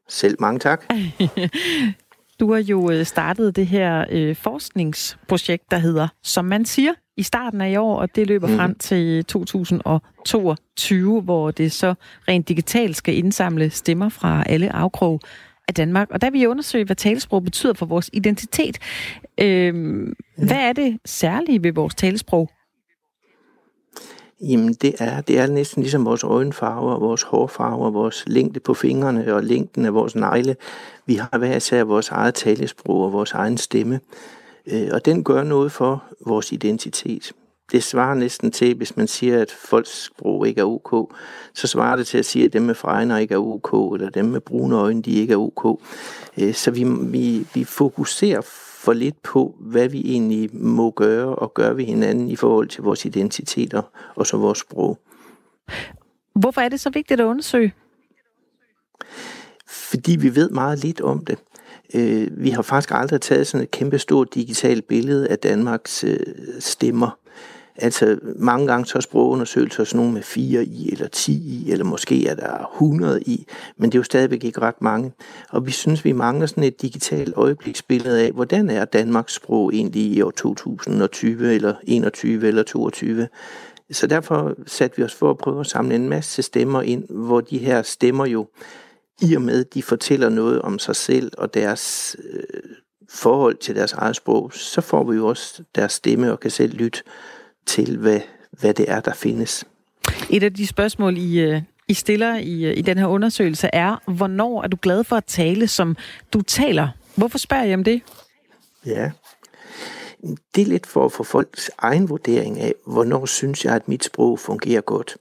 Selv mange tak.
Du har jo øh, startet det her øh, forskningsprojekt, der hedder Som man siger, i starten af i år, og det løber mm. frem til 2022, hvor det så rent digitalt skal indsamle stemmer fra alle afkrog af Danmark. Og der vil jeg undersøge, hvad talesprog betyder for vores identitet. Øh, mm. Hvad er det særlige ved vores talesprog?
Jamen det er, det er næsten ligesom vores øjenfarver, vores hårfarver, vores længde på fingrene og længden af vores negle. Vi har hver især vores eget talesprog og vores egen stemme. Øh, og den gør noget for vores identitet. Det svarer næsten til, hvis man siger, at folks sprog ikke er ok, så svarer det til at sige, at dem med fregner ikke er ok, eller dem med brune øjne, de ikke er ok. Øh, så vi, vi, vi fokuserer for lidt på, hvad vi egentlig må gøre og gøre ved hinanden i forhold til vores identiteter og så vores sprog.
Hvorfor er det så vigtigt at undersøge?
Fordi vi ved meget lidt om det. Øh, vi har faktisk aldrig taget sådan et kæmpe stort digitalt billede af Danmarks øh, stemmer. Altså mange gange så er sprogundersøgelser sådan nogle med 4 i, eller 10 i, eller måske er der 100 i, men det er jo stadigvæk ikke ret mange. Og vi synes, vi mangler sådan et digitalt øjebliksbillede af, hvordan er Danmarks sprog egentlig i år 2020, eller 21 eller 22. Så derfor satte vi os for at prøve at samle en masse stemmer ind, hvor de her stemmer jo, i og med, de fortæller noget om sig selv og deres øh, forhold til deres eget sprog, så får vi jo også deres stemme og kan selv lytte til, hvad, hvad det er, der findes.
Et af de spørgsmål, I, øh, I stiller i, øh, i den her undersøgelse er, hvornår er du glad for at tale, som du taler Hvorfor spørger jeg om det?
Ja, det er lidt for at få folks egen vurdering af, hvornår synes jeg, at mit sprog fungerer godt.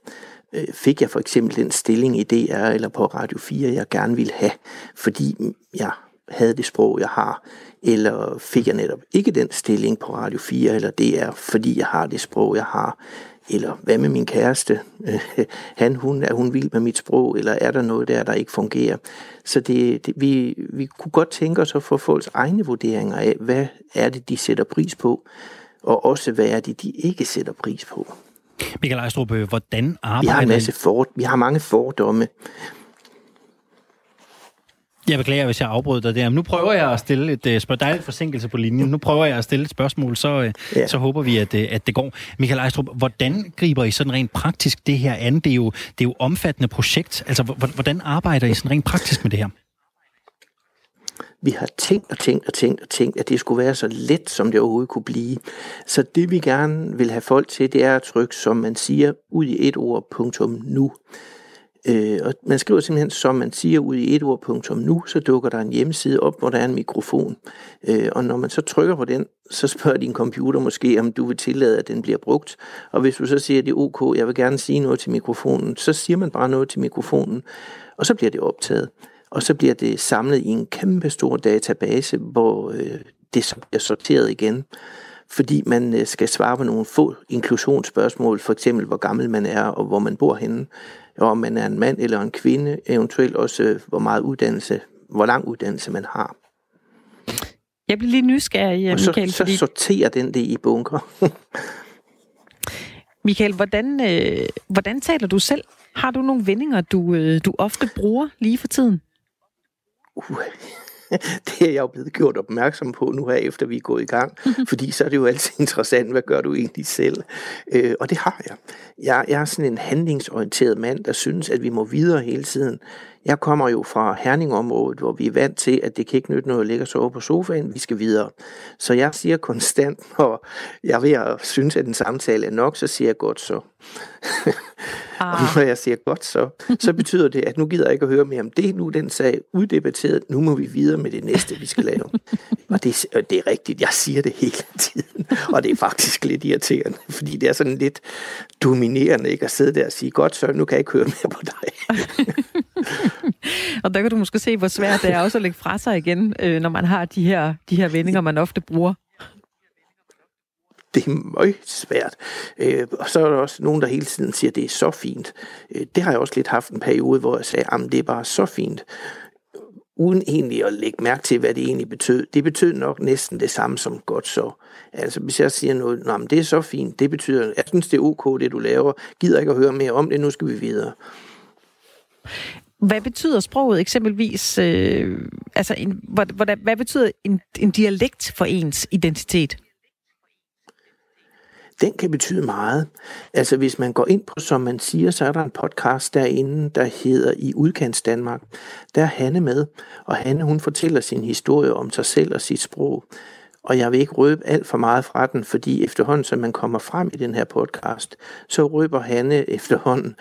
Øh, fik jeg for eksempel den stilling i DR eller på Radio 4, jeg gerne ville have, fordi jeg havde det sprog, jeg har, eller fik jeg netop ikke den stilling på Radio 4 eller DR, fordi jeg har det sprog, jeg har, eller hvad med min kæreste? Han, hun, er hun vild med mit sprog, eller er der noget der, der ikke fungerer? Så det, det, vi, vi kunne godt tænke os at få folks egne vurderinger af, hvad er det, de sætter pris på, og også hvad er det, de ikke sætter pris på.
Michael Ejstrup, øh, hvordan arbejder... Vi
har en masse for, vi har mange fordomme.
Jeg beklager, hvis jeg afbryder dig der. Men nu prøver jeg at stille et uh, spørgsmål. Der er lidt forsinkelse på linjen. Nu prøver jeg at stille et spørgsmål, så, uh, ja. så håber vi, at, uh, at det går. Michael Ejstrup, hvordan griber I sådan rent praktisk det her an? Det er jo, det er jo omfattende projekt. Altså, hvordan arbejder I sådan rent praktisk med det her?
Vi har tænkt og tænkt og tænkt og tænkt, at det skulle være så let, som det overhovedet kunne blive. Så det vi gerne vil have folk til, det er at trykke, som man siger, ud i et ord, punktum nu. Øh, og man skriver simpelthen, som man siger ud i et ord punktum nu, så dukker der en hjemmeside op, hvor der er en mikrofon. Øh, og når man så trykker på den, så spørger din computer måske, om du vil tillade, at den bliver brugt. Og hvis du så siger, at det er ok, jeg vil gerne sige noget til mikrofonen, så siger man bare noget til mikrofonen, og så bliver det optaget. Og så bliver det samlet i en kæmpe stor database, hvor øh, det bliver sorteret igen fordi man øh, skal svare på nogle få inklusionsspørgsmål, for eksempel hvor gammel man er og hvor man bor henne og om man er en mand eller en kvinde, eventuelt også øh, hvor meget uddannelse, hvor lang uddannelse man har.
Jeg bliver lige nysgerrig,
og
så, Michael.
Så fordi... sorterer den det i bunker.
Michael, hvordan, øh, hvordan taler du selv? Har du nogle vendinger, du, øh, du ofte bruger lige for tiden?
Uh, det er jeg jo blevet gjort opmærksom på nu her, efter vi er gået i gang. Fordi så er det jo altid interessant, hvad gør du egentlig selv? Øh, og det har jeg. jeg. Jeg er sådan en handlingsorienteret mand, der synes, at vi må videre hele tiden. Jeg kommer jo fra Herningområdet, hvor vi er vant til, at det kan ikke nytte noget at ligge og sove på sofaen, vi skal videre. Så jeg siger konstant, når jeg er ved at synes, at en samtale er nok, så siger jeg godt så. Ah. og når jeg siger godt så, så betyder det, at nu gider jeg ikke at høre mere om det. Nu er den sag uddebatteret, nu må vi videre med det næste, vi skal lave. og det, det er rigtigt, jeg siger det hele tiden. Og det er faktisk lidt irriterende, fordi det er sådan lidt dominerende ikke at sidde der og sige, godt så, nu kan jeg ikke høre mere på dig.
og der kan du måske se, hvor svært det er også at lægge fra sig igen, øh, når man har de her, de her vendinger, man ofte bruger.
Det er meget svært. Øh, og så er der også nogen, der hele tiden siger, at det er så fint. Øh, det har jeg også lidt haft en periode, hvor jeg sagde, at det er bare så fint uden egentlig at lægge mærke til, hvad det egentlig betød. Det betød nok næsten det samme som godt så. Altså, hvis jeg siger noget, Nå, men det er så fint, det betyder, jeg synes, det er ok, det du laver, gider ikke at høre mere om det, nu skal vi videre.
Hvad betyder sproget eksempelvis, øh, altså en, hvad, hvad, hvad betyder en, en dialekt for ens identitet?
Den kan betyde meget. Altså hvis man går ind på, som man siger, så er der en podcast derinde, der hedder I udkants Danmark. Der er Hanne med, og Hanne hun fortæller sin historie om sig selv og sit sprog. Og jeg vil ikke røbe alt for meget fra den, fordi efterhånden, som man kommer frem i den her podcast, så røber Hanne efterhånden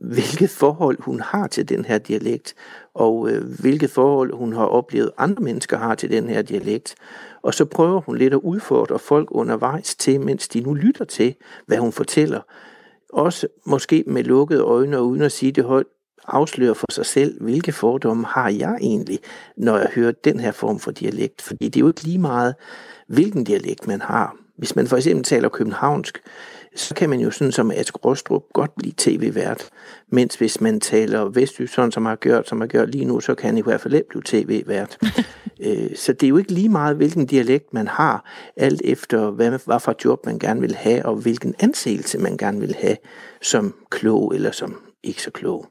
hvilket forhold hun har til den her dialekt, og øh, hvilket forhold hun har oplevet andre mennesker har til den her dialekt. Og så prøver hun lidt at udfordre folk undervejs til, mens de nu lytter til, hvad hun fortæller. Også måske med lukkede øjne og uden at sige det højt, afsløre for sig selv, hvilke fordomme har jeg egentlig, når jeg hører den her form for dialekt. Fordi det er jo ikke lige meget, hvilken dialekt man har. Hvis man for eksempel taler københavnsk, så kan man jo sådan som Ask Rostrup godt blive tv-vært. Mens hvis man taler vestjysk, sådan som har gjort, som har gjort lige nu, så kan han i hvert fald ikke blive tv-vært. Øh, så det er jo ikke lige meget, hvilken dialekt man har, alt efter hvad, hvad for job man gerne vil have, og hvilken anseelse man gerne vil have som klog eller som ikke så klog.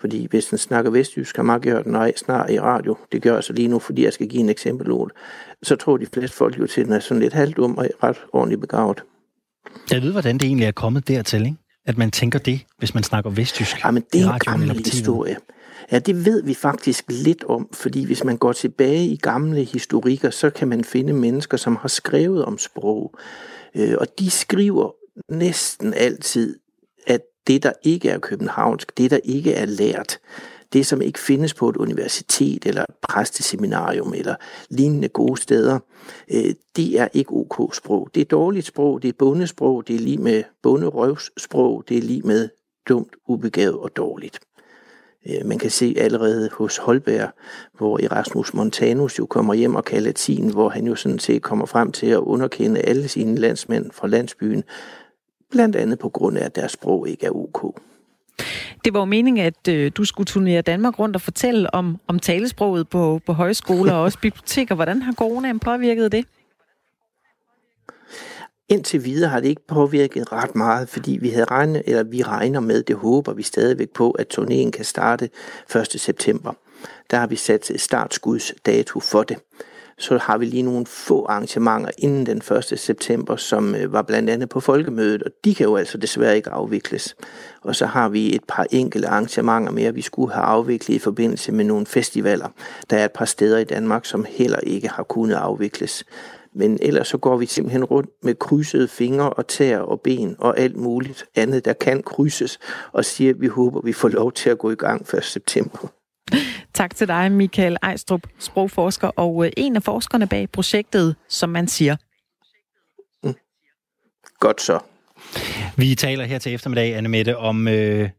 Fordi hvis den snakker vestjysk, kan man gøre den snart i radio. Det gør jeg så lige nu, fordi jeg skal give en eksempel. Så tror de fleste folk jo til, at den er sådan lidt halvdum og ret ordentligt begavet.
Jeg ved, hvordan det egentlig er kommet dertil, ikke? At man tænker det, hvis man snakker vestjysk.
Ja, men det er en gammel historie. Ja, det ved vi faktisk lidt om, fordi hvis man går tilbage i gamle historikker, så kan man finde mennesker, som har skrevet om sprog. Øh, og de skriver næsten altid, at det, der ikke er københavnsk, det, der ikke er lært, det, som ikke findes på et universitet eller et præsteseminarium eller lignende gode steder, øh, det er ikke OK-sprog. Det er dårligt sprog, det er bundesprog, det er lige med bunderøvssprog, det er lige med dumt, ubegavet og dårligt. Øh, man kan se allerede hos Holberg, hvor Erasmus Montanus jo kommer hjem og kan latin, hvor han jo sådan set kommer frem til at underkende alle sine landsmænd fra landsbyen, blandt andet på grund af, at deres sprog ikke er ok.
Det var jo meningen, at øh, du skulle turnere Danmark rundt og fortælle om, om talesproget på, på højskoler og også biblioteker. Hvordan har coronaen påvirket det?
Indtil videre har det ikke påvirket ret meget, fordi vi havde regnet, eller vi regner med, det håber vi stadigvæk på, at turnéen kan starte 1. september. Der har vi sat startskudsdato for det. Så har vi lige nogle få arrangementer inden den 1. september, som øh, var blandt andet på folkemødet, og de kan jo altså desværre ikke afvikles. Og så har vi et par enkelte arrangementer mere, vi skulle have afviklet i forbindelse med nogle festivaler. Der er et par steder i Danmark, som heller ikke har kunnet afvikles. Men ellers så går vi simpelthen rundt med krydsede fingre og tæer og ben og alt muligt andet, der kan krydses, og siger, at vi håber, at vi får lov til at gå i gang 1. september.
Tak til dig, Michael Ejstrup, sprogforsker og øh, en af forskerne bag projektet, som man siger.
Mm. Godt så.
Vi taler her til eftermiddag, Anne Mette, om øh,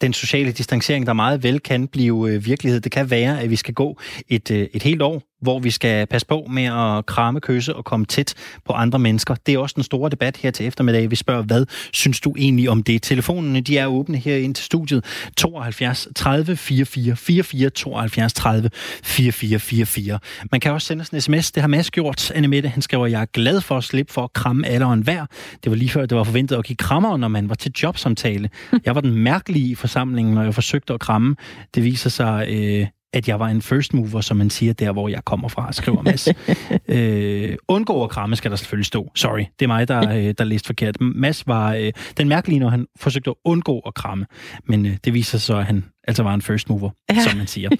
den sociale distancering, der meget vel kan blive øh, virkelighed. Det kan være, at vi skal gå et, øh, et helt år hvor vi skal passe på med at kramme, kysse og komme tæt på andre mennesker. Det er også den store debat her til eftermiddag. Vi spørger, hvad synes du egentlig om det? Telefonerne de er åbne her ind til studiet. 72 30 44 44 72 30 44 44. Man kan også sende os en sms. Det har Mads gjort. Anne Mette, han skriver, jeg er glad for at slippe for at kramme alle og enhver. Det var lige før, det var forventet at give krammer, når man var til jobsamtale. Jeg var den mærkelige i forsamlingen, når jeg forsøgte at kramme. Det viser sig, øh, at jeg var en first mover, som man siger, der hvor jeg kommer fra, skriver Mads. øh, undgå at kramme, skal der selvfølgelig stå. Sorry, det er mig, der, øh, der læste forkert. Mads var øh, den mærkelige, når han forsøgte at undgå at kramme, men øh, det viser sig så, at han altså var en first mover, ja. som man siger.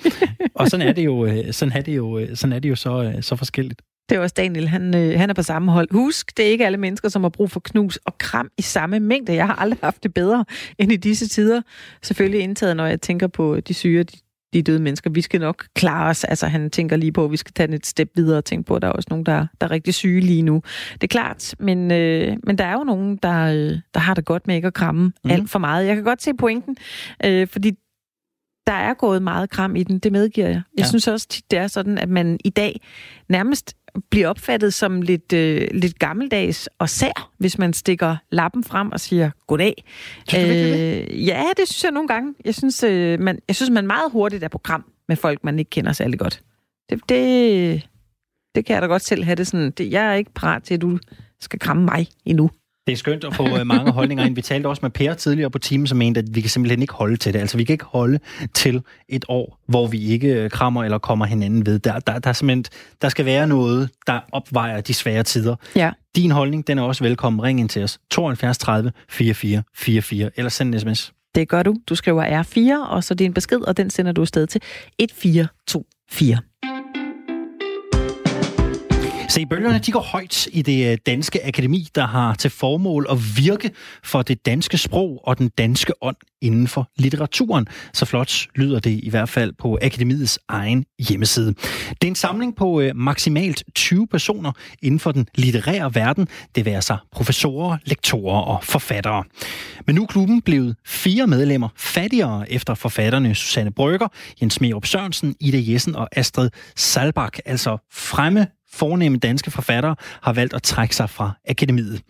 Og sådan er det jo, øh, sådan er det jo, øh, sådan er det jo så, øh, så forskelligt.
Det er også Daniel, han, øh, han er på samme hold. Husk, det er ikke alle mennesker, som har brug for knus og kram i samme mængde. Jeg har aldrig haft det bedre end i disse tider. Selvfølgelig indtaget, når jeg tænker på de syge, de de døde mennesker. Vi skal nok klare os. Altså, han tænker lige på, at vi skal tage et step videre og tænke på, at der er også nogen, der, der er rigtig syge lige nu. Det er klart, men, øh, men der er jo nogen, der, øh, der har det godt med ikke at kramme mm. alt for meget. Jeg kan godt se pointen, øh, fordi der er gået meget kram i den, det medgiver jeg. Jeg ja. synes også tit, det er sådan, at man i dag nærmest bliver opfattet som lidt, øh, lidt gammeldags og sær, hvis man stikker lappen frem og siger goddag.
Øh,
Ja, det synes jeg nogle gange. Jeg synes, øh, man, jeg synes, man meget hurtigt er på kram med folk, man ikke kender særlig godt. Det, det, det kan jeg da godt selv have det sådan. Det, jeg er ikke parat til, at du skal kramme mig endnu.
Det er skønt at få øh, mange holdninger ind. Vi talte også med Per tidligere på timen, som mente, at vi kan simpelthen ikke holde til det. Altså, vi kan ikke holde til et år, hvor vi ikke øh, krammer eller kommer hinanden ved. Der, der, der, er simpelthen, der skal være noget, der opvejer de svære tider.
Ja.
Din holdning, den er også velkommen. Ring ind til os. 72 30 44 44, eller send en sms.
Det gør du. Du skriver R4, og så din besked, og den sender du afsted til 1424.
Se, bølgerne de går højt i det øh, danske akademi, der har til formål at virke for det danske sprog og den danske ånd inden for litteraturen. Så flot lyder det i hvert fald på akademiets egen hjemmeside. Det er en samling på øh, maksimalt 20 personer inden for den litterære verden. Det vil sig professorer, lektorer og forfattere. Men nu er klubben blevet fire medlemmer fattigere efter forfatterne Susanne Brygger, Jens Merup Sørensen, Ida Jessen og Astrid Salbak, altså fremme fornemme danske forfattere har valgt at trække sig fra akademiet.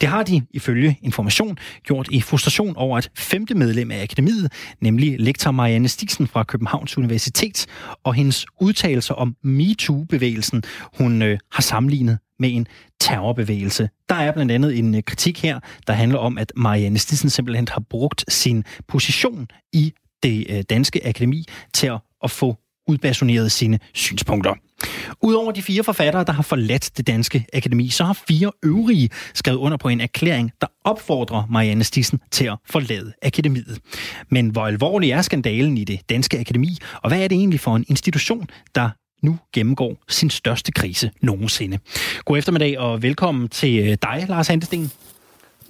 Det har de, ifølge information, gjort i frustration over et femte medlem af akademiet, nemlig lektor Marianne Stigsen fra Københavns Universitet, og hendes udtalelser om MeToo-bevægelsen, hun øh, har sammenlignet med en terrorbevægelse. Der er blandt andet en øh, kritik her, der handler om, at Marianne Stigsen simpelthen har brugt sin position i det øh, danske akademi til at få udbasonerede sine synspunkter. Udover de fire forfattere, der har forladt det danske akademi, så har fire øvrige skrevet under på en erklæring, der opfordrer Marianne Stissen til at forlade akademiet. Men hvor alvorlig er skandalen i det danske akademi, og hvad er det egentlig for en institution, der nu gennemgår sin største krise nogensinde? God eftermiddag og velkommen til øh, dig, Lars Handesten.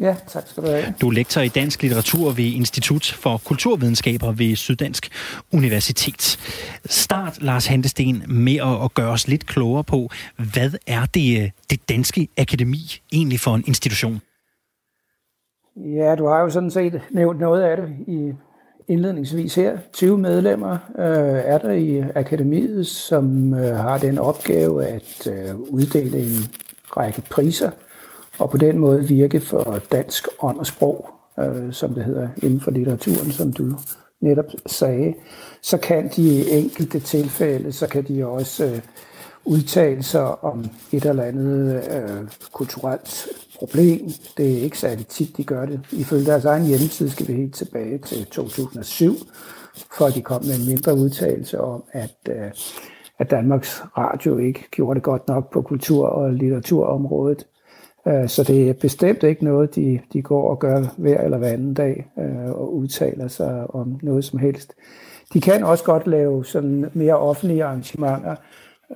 Ja, tak skal du have.
Du er lektor i dansk litteratur ved Institut for Kulturvidenskaber ved Syddansk Universitet. Start, Lars Handesten, med at gøre os lidt klogere på, hvad er det, det danske akademi egentlig for en institution?
Ja, du har jo sådan set nævnt noget af det i indledningsvis her. 20 medlemmer øh, er der i akademiet, som øh, har den opgave at øh, uddele en række priser og på den måde virke for dansk ånd og sprog, øh, som det hedder inden for litteraturen, som du netop sagde. Så kan de i enkelte tilfælde, så kan de også øh, udtale sig om et eller andet øh, kulturelt problem. Det er ikke særlig tit, de gør det. Ifølge deres egen hjemmeside skal vi helt tilbage til 2007, for de kom med en mindre udtalelse om, at, øh, at Danmarks Radio ikke gjorde det godt nok på kultur- og litteraturområdet. Øh, så det er bestemt ikke noget, de, de går og gør hver eller hver anden dag øh, og udtaler sig om noget som helst. De kan også godt lave sådan mere offentlige arrangementer.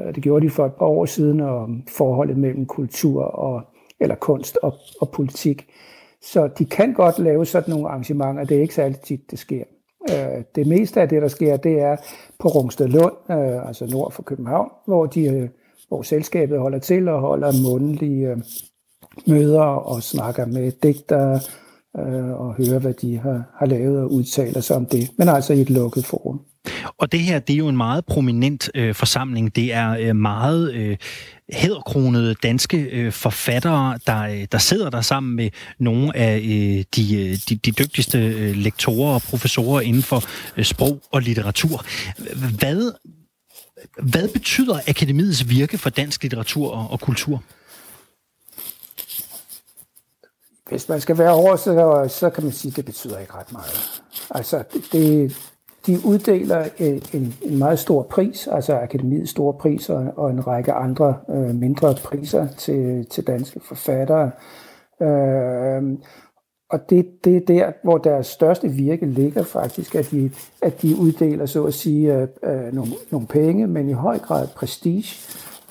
Øh, det gjorde de for et par år siden om forholdet mellem kultur og eller kunst og, og politik. Så de kan godt lave sådan nogle arrangementer. Det er ikke særlig tit, det sker. Øh, det meste af det, der sker, det er på Rungsted Lund, øh, altså nord for København, hvor, de, hvor selskabet holder til og holder mundlige møder og snakker med digtere øh, og hører, hvad de har, har lavet og udtaler sig om det, men altså i et lukket forum.
Og det her, det er jo en meget prominent øh, forsamling. Det er øh, meget øh, hæderkronede danske øh, forfattere, der, øh, der sidder der sammen med nogle af øh, de, øh, de, de dygtigste øh, lektorer og professorer inden for øh, sprog og litteratur. Hvad, hvad betyder akademiets virke for dansk litteratur og, og kultur?
Hvis man skal være oversætter, så kan man sige, at det betyder ikke ret meget. Altså, det, de uddeler en, en meget stor pris, altså Akademiets store pris og, og en række andre øh, mindre priser til, til danske forfattere. Øh, og det, det er der, hvor deres største virke ligger faktisk, at de, at de uddeler, så at sige, øh, øh nogle, nogle penge, men i høj grad prestige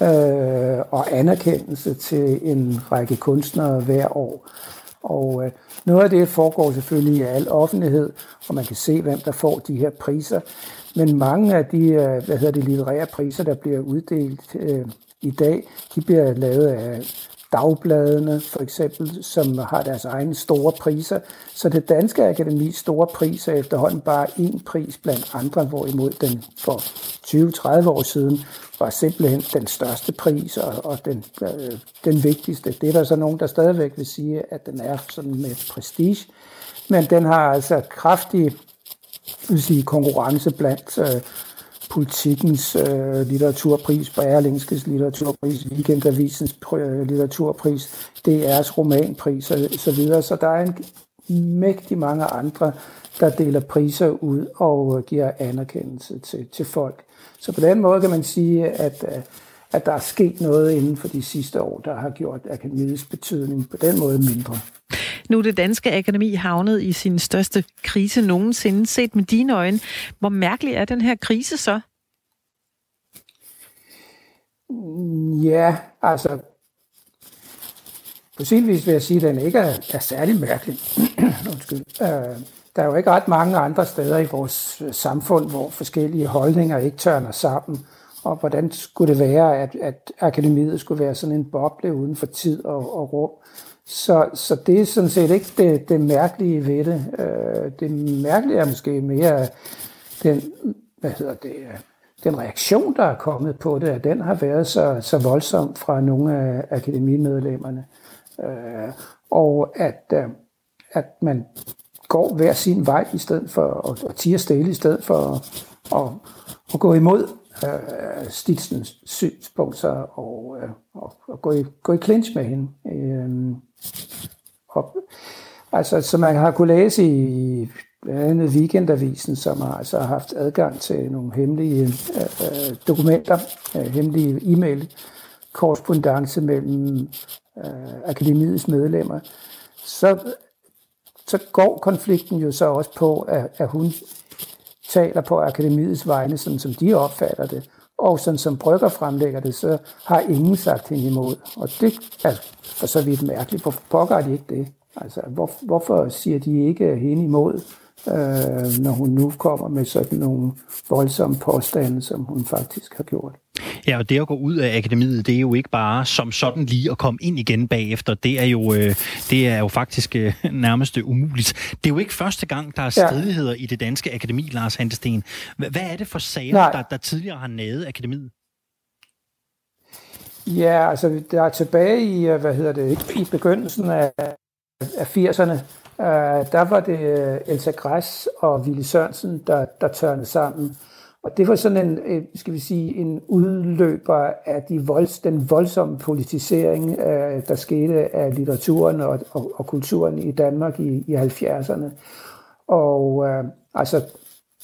øh, og anerkendelse til en række kunstnere hver år. Og øh, noget af det foregår selvfølgelig i al offentlighed, og man kan se, hvem der får de her priser. Men mange af de øh, hvad hedder det, litterære priser, der bliver uddelt øh, i dag, de bliver lavet af dagbladene for eksempel, som har deres egne store priser. Så det danske akademis store pris er efterhånden bare en pris blandt andre, hvorimod den for 20-30 år siden var simpelthen den største pris og, og den, øh, den vigtigste. Det er der så nogen, der stadigvæk vil sige, at den er sådan med prestige. Men den har altså kraftig vil sige, konkurrence blandt øh, politikens øh, litteraturpris, Berlingskes litteraturpris, Weekendavisens øh, litteraturpris, DR's romanpris og så videre. Så der er en mægtig mange andre, der deler priser ud og giver anerkendelse til, til folk. Så på den måde kan man sige, at, øh, at der er sket noget inden for de sidste år, der har gjort akademiets betydning på den måde mindre.
Nu er det danske akademi havnet i sin største krise nogensinde. Set med dine øjne, hvor mærkelig er den her krise så?
Ja, altså på sin vis vil jeg sige, at den ikke er, er særlig mærkelig. Undskyld. Uh, der er jo ikke ret mange andre steder i vores samfund, hvor forskellige holdninger ikke tørner sammen. Og hvordan skulle det være, at, at akademiet skulle være sådan en boble uden for tid og, og rum? Så, så det er sådan set ikke det, det mærkelige ved det. Øh, det mærkelige er måske mere den, hvad hedder det, den reaktion, der er kommet på det, at den har været så, så voldsom fra nogle af akademimedlemmerne. Øh, og at, øh, at man går hver sin vej i stedet for at, at tige stille, i stedet for at, at, at gå imod Øh, øh, Stitsens synspunkter og, øh, og, og gå, i, gå i clinch med hende. Øh, og, altså, som man har kunne læse i blandt andet Weekendavisen, som har altså haft adgang til nogle hemmelige øh, øh dokumenter, øh, hemmelige e-mail korrespondence mellem øh, akademiets medlemmer, så, så går konflikten jo så også på, at, at hun taler på akademiets vegne, sådan som de opfatter det. Og sådan som Brygger fremlægger det, så har ingen sagt hende imod. Og det er for så vidt mærkeligt. Hvorfor pågår de ikke det? Altså, hvor, hvorfor siger de ikke hende imod, øh, når hun nu kommer med sådan nogle voldsomme påstande, som hun faktisk har gjort?
Ja, og det at gå ud af akademiet, det er jo ikke bare som sådan lige at komme ind igen bagefter. Det er jo, øh, det er jo faktisk øh, nærmest umuligt. Det er jo ikke første gang, der er stridigheder ja. i det danske akademi, Lars Handesten. Hvad er det for sager, der, der tidligere har naget akademiet?
Ja, altså der er tilbage i, øh, hvad hedder det, i begyndelsen af, af 80'erne, øh, der var det øh, Elsa Græs og Ville Sørensen, der, der tørnede sammen. Og det var sådan en, øh, skal vi sige, en udløber af de volds, den voldsomme politisering, øh, der skete af litteraturen og, og, og kulturen i Danmark i, i 70'erne. Og uh, altså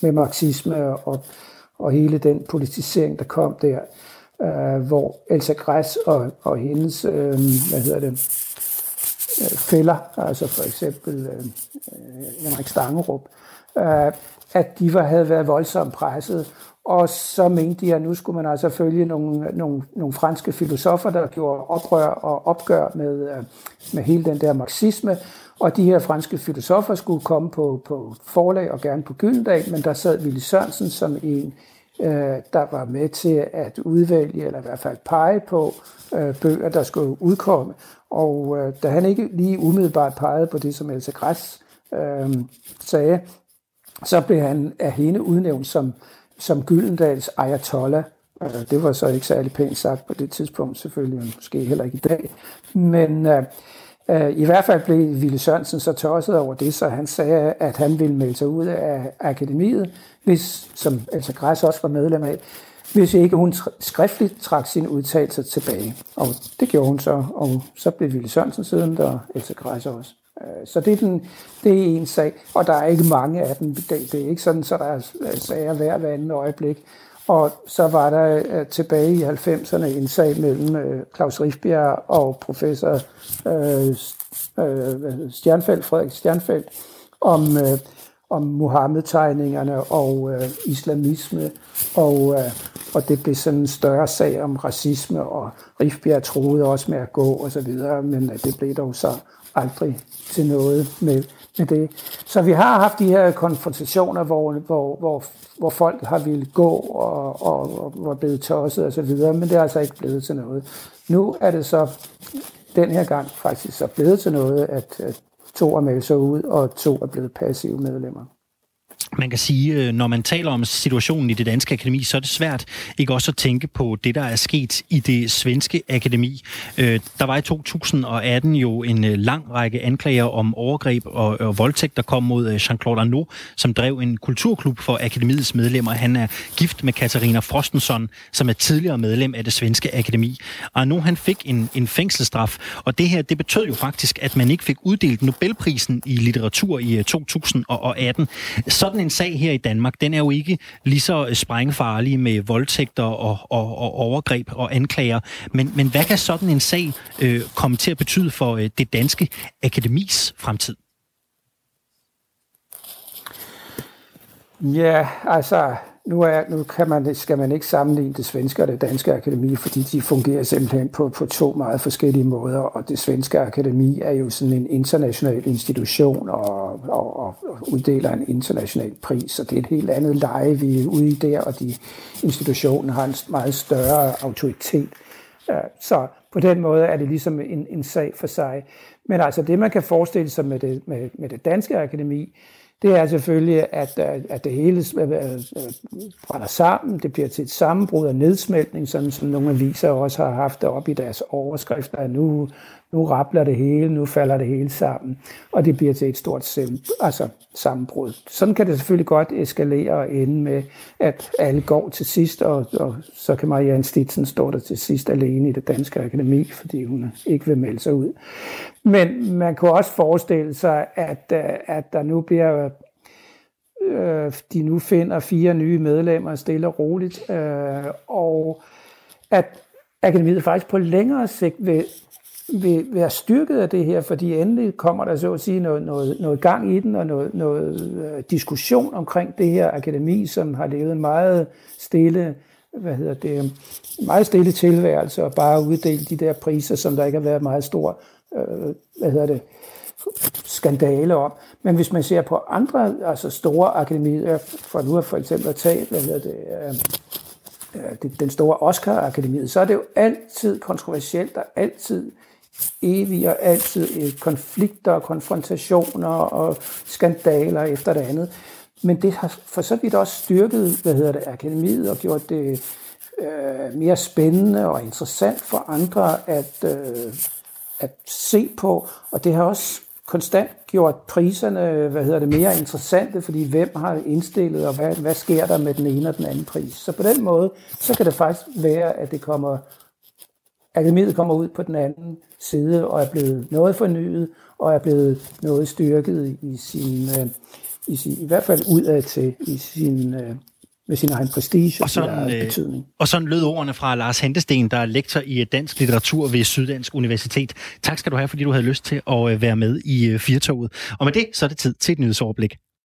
med marxisme og, og hele den politisering, der kom der uh, hvor Elsa Græs og, og hendes, uh, hvad hedder det, Øh, fælder, altså for eksempel øh, øh, Henrik Stangerup, øh, at de var, havde været voldsomt presset, og så mente de, at nu skulle man altså følge nogle, nogle, nogle franske filosofer, der gjorde oprør og opgør med, øh, med hele den der marxisme, og de her franske filosofer skulle komme på, på forlag og gerne på Gyldendal, men der sad Willy Sørensen som en øh, der var med til at udvælge, eller i hvert fald pege på øh, bøger, der skulle udkomme. Og øh, da han ikke lige umiddelbart pegede på det, som Else Græs øh, sagde, så blev han af hende udnævnt som, som Gyldendals ayatollah. Øh, det var så ikke særlig pænt sagt på det tidspunkt, selvfølgelig, og måske heller ikke i dag. Men øh, øh, i hvert fald blev Ville Sørensen så tosset over det, så han sagde, at han ville melde sig ud af akademiet, hvis, som altså Græs også var medlem af, hvis ikke hun skriftligt trak sine udtalelser tilbage. Og det gjorde hun så, og så blev Ville Sørensen siden der, Elsa Græs også. Øh, så det er, den, det er en sag, og der er ikke mange af dem. Det, det er ikke sådan, så der er øh, sager hver, hver anden øjeblik. Og så var der uh, tilbage i 90'erne en sag mellem uh, Claus Rifbjerg og professor uh, uh, Stjernfeldt, Frederik Stjernfeldt, om, uh, om Mohammed-tegningerne og øh, islamisme, og, øh, og det blev sådan en større sag om racisme, og Rifbjerg troede også med at gå og så videre, men øh, det blev dog så aldrig til noget med, med det. Så vi har haft de her konfrontationer, hvor, hvor, hvor, hvor folk har ville gå og, og, og var blevet tosset og så videre, men det er altså ikke blevet til noget. Nu er det så den her gang faktisk så blevet til noget, at, at to er meldt sig ud, og to er blevet passive medlemmer.
Man kan sige, øh, når man taler om situationen i det danske akademi, så er det svært ikke også at tænke på det, der er sket i det svenske akademi. Øh, der var i 2018 jo en øh, lang række anklager om overgreb og, og voldtægt, der kom mod Jean-Claude Arnaud, som drev en kulturklub for akademiets medlemmer. Han er gift med Katarina Frostenson, som er tidligere medlem af det svenske akademi. Arnaud han fik en, en fængselsstraf, og det her det betød jo faktisk, at man ikke fik uddelt Nobelprisen i litteratur i 2018. Sådan en sag her i Danmark, den er jo ikke lige så øh, sprængfarlig med voldtægter og, og, og overgreb og anklager. Men, men hvad kan sådan en sag øh, komme til at betyde for øh, det danske akademis fremtid?
Ja, altså nu, er, nu kan man, skal man ikke sammenligne det svenske og det danske akademi, fordi de fungerer simpelthen på, på to meget forskellige måder, og det svenske akademi er jo sådan en international institution og, og, og uddeler en international pris, så det er et helt andet leje, vi er ude i der, og de institutionen har en meget større autoritet. Så på den måde er det ligesom en, en sag for sig. Men altså det, man kan forestille sig med det, med, med det danske akademi, det er selvfølgelig, at, øh, at det hele øh, øh, brænder sammen. Det bliver til et sammenbrud og nedsmeltning, sådan som nogle aviser også har haft det op i deres overskrifter, at nu, nu rappler det hele, nu falder det hele sammen, og det bliver til et stort selv, altså sammenbrud. Sådan kan det selvfølgelig godt eskalere og ende med, at alle går til sidst, og, og så kan Marianne Stitsen stå der til sidst alene i det danske akademi, fordi hun ikke vil melde sig ud. Men man kunne også forestille sig, at, øh, at der nu bliver øh, de nu finder fire nye medlemmer stille og roligt, øh, og at akademiet faktisk på længere sigt vil, vil være styrket af det her, fordi endelig kommer der så at sige noget, noget, noget gang i den, og noget, noget øh, diskussion omkring det her akademi, som har levet en meget stille hvad hedder det, meget stille tilværelse og bare uddelt de der priser, som der ikke har været meget stor øh, hvad hedder det, skandale om. Men hvis man ser på andre altså store akademier, for nu for eksempel at tage hvad det, øh, øh den store Oscar-akademiet, så er det jo altid kontroversielt og altid evige og altid øh, konflikter og konfrontationer og skandaler efter det andet. Men det har for så vidt også styrket, hvad hedder det, akademiet og gjort det øh, mere spændende og interessant for andre at, øh, at se på. Og det har også konstant gjort priserne hvad hedder det, mere interessante, fordi hvem har indstillet, og hvad, hvad sker der med den ene og den anden pris. Så på den måde, så kan det faktisk være, at det kommer, akademiet kommer ud på den anden side og er blevet noget fornyet, og er blevet noget styrket i sin, øh, i, sin, i hvert fald udad til i sin, øh, med sin egen prestige og sådan, øh, betydning.
Og sådan lød ordene fra Lars Hentesten, der er lektor i dansk litteratur ved Syddansk Universitet. Tak skal du have, fordi du havde lyst til at øh, være med i Firtoget. Og med det, så er det tid til et nyhedsoverblik.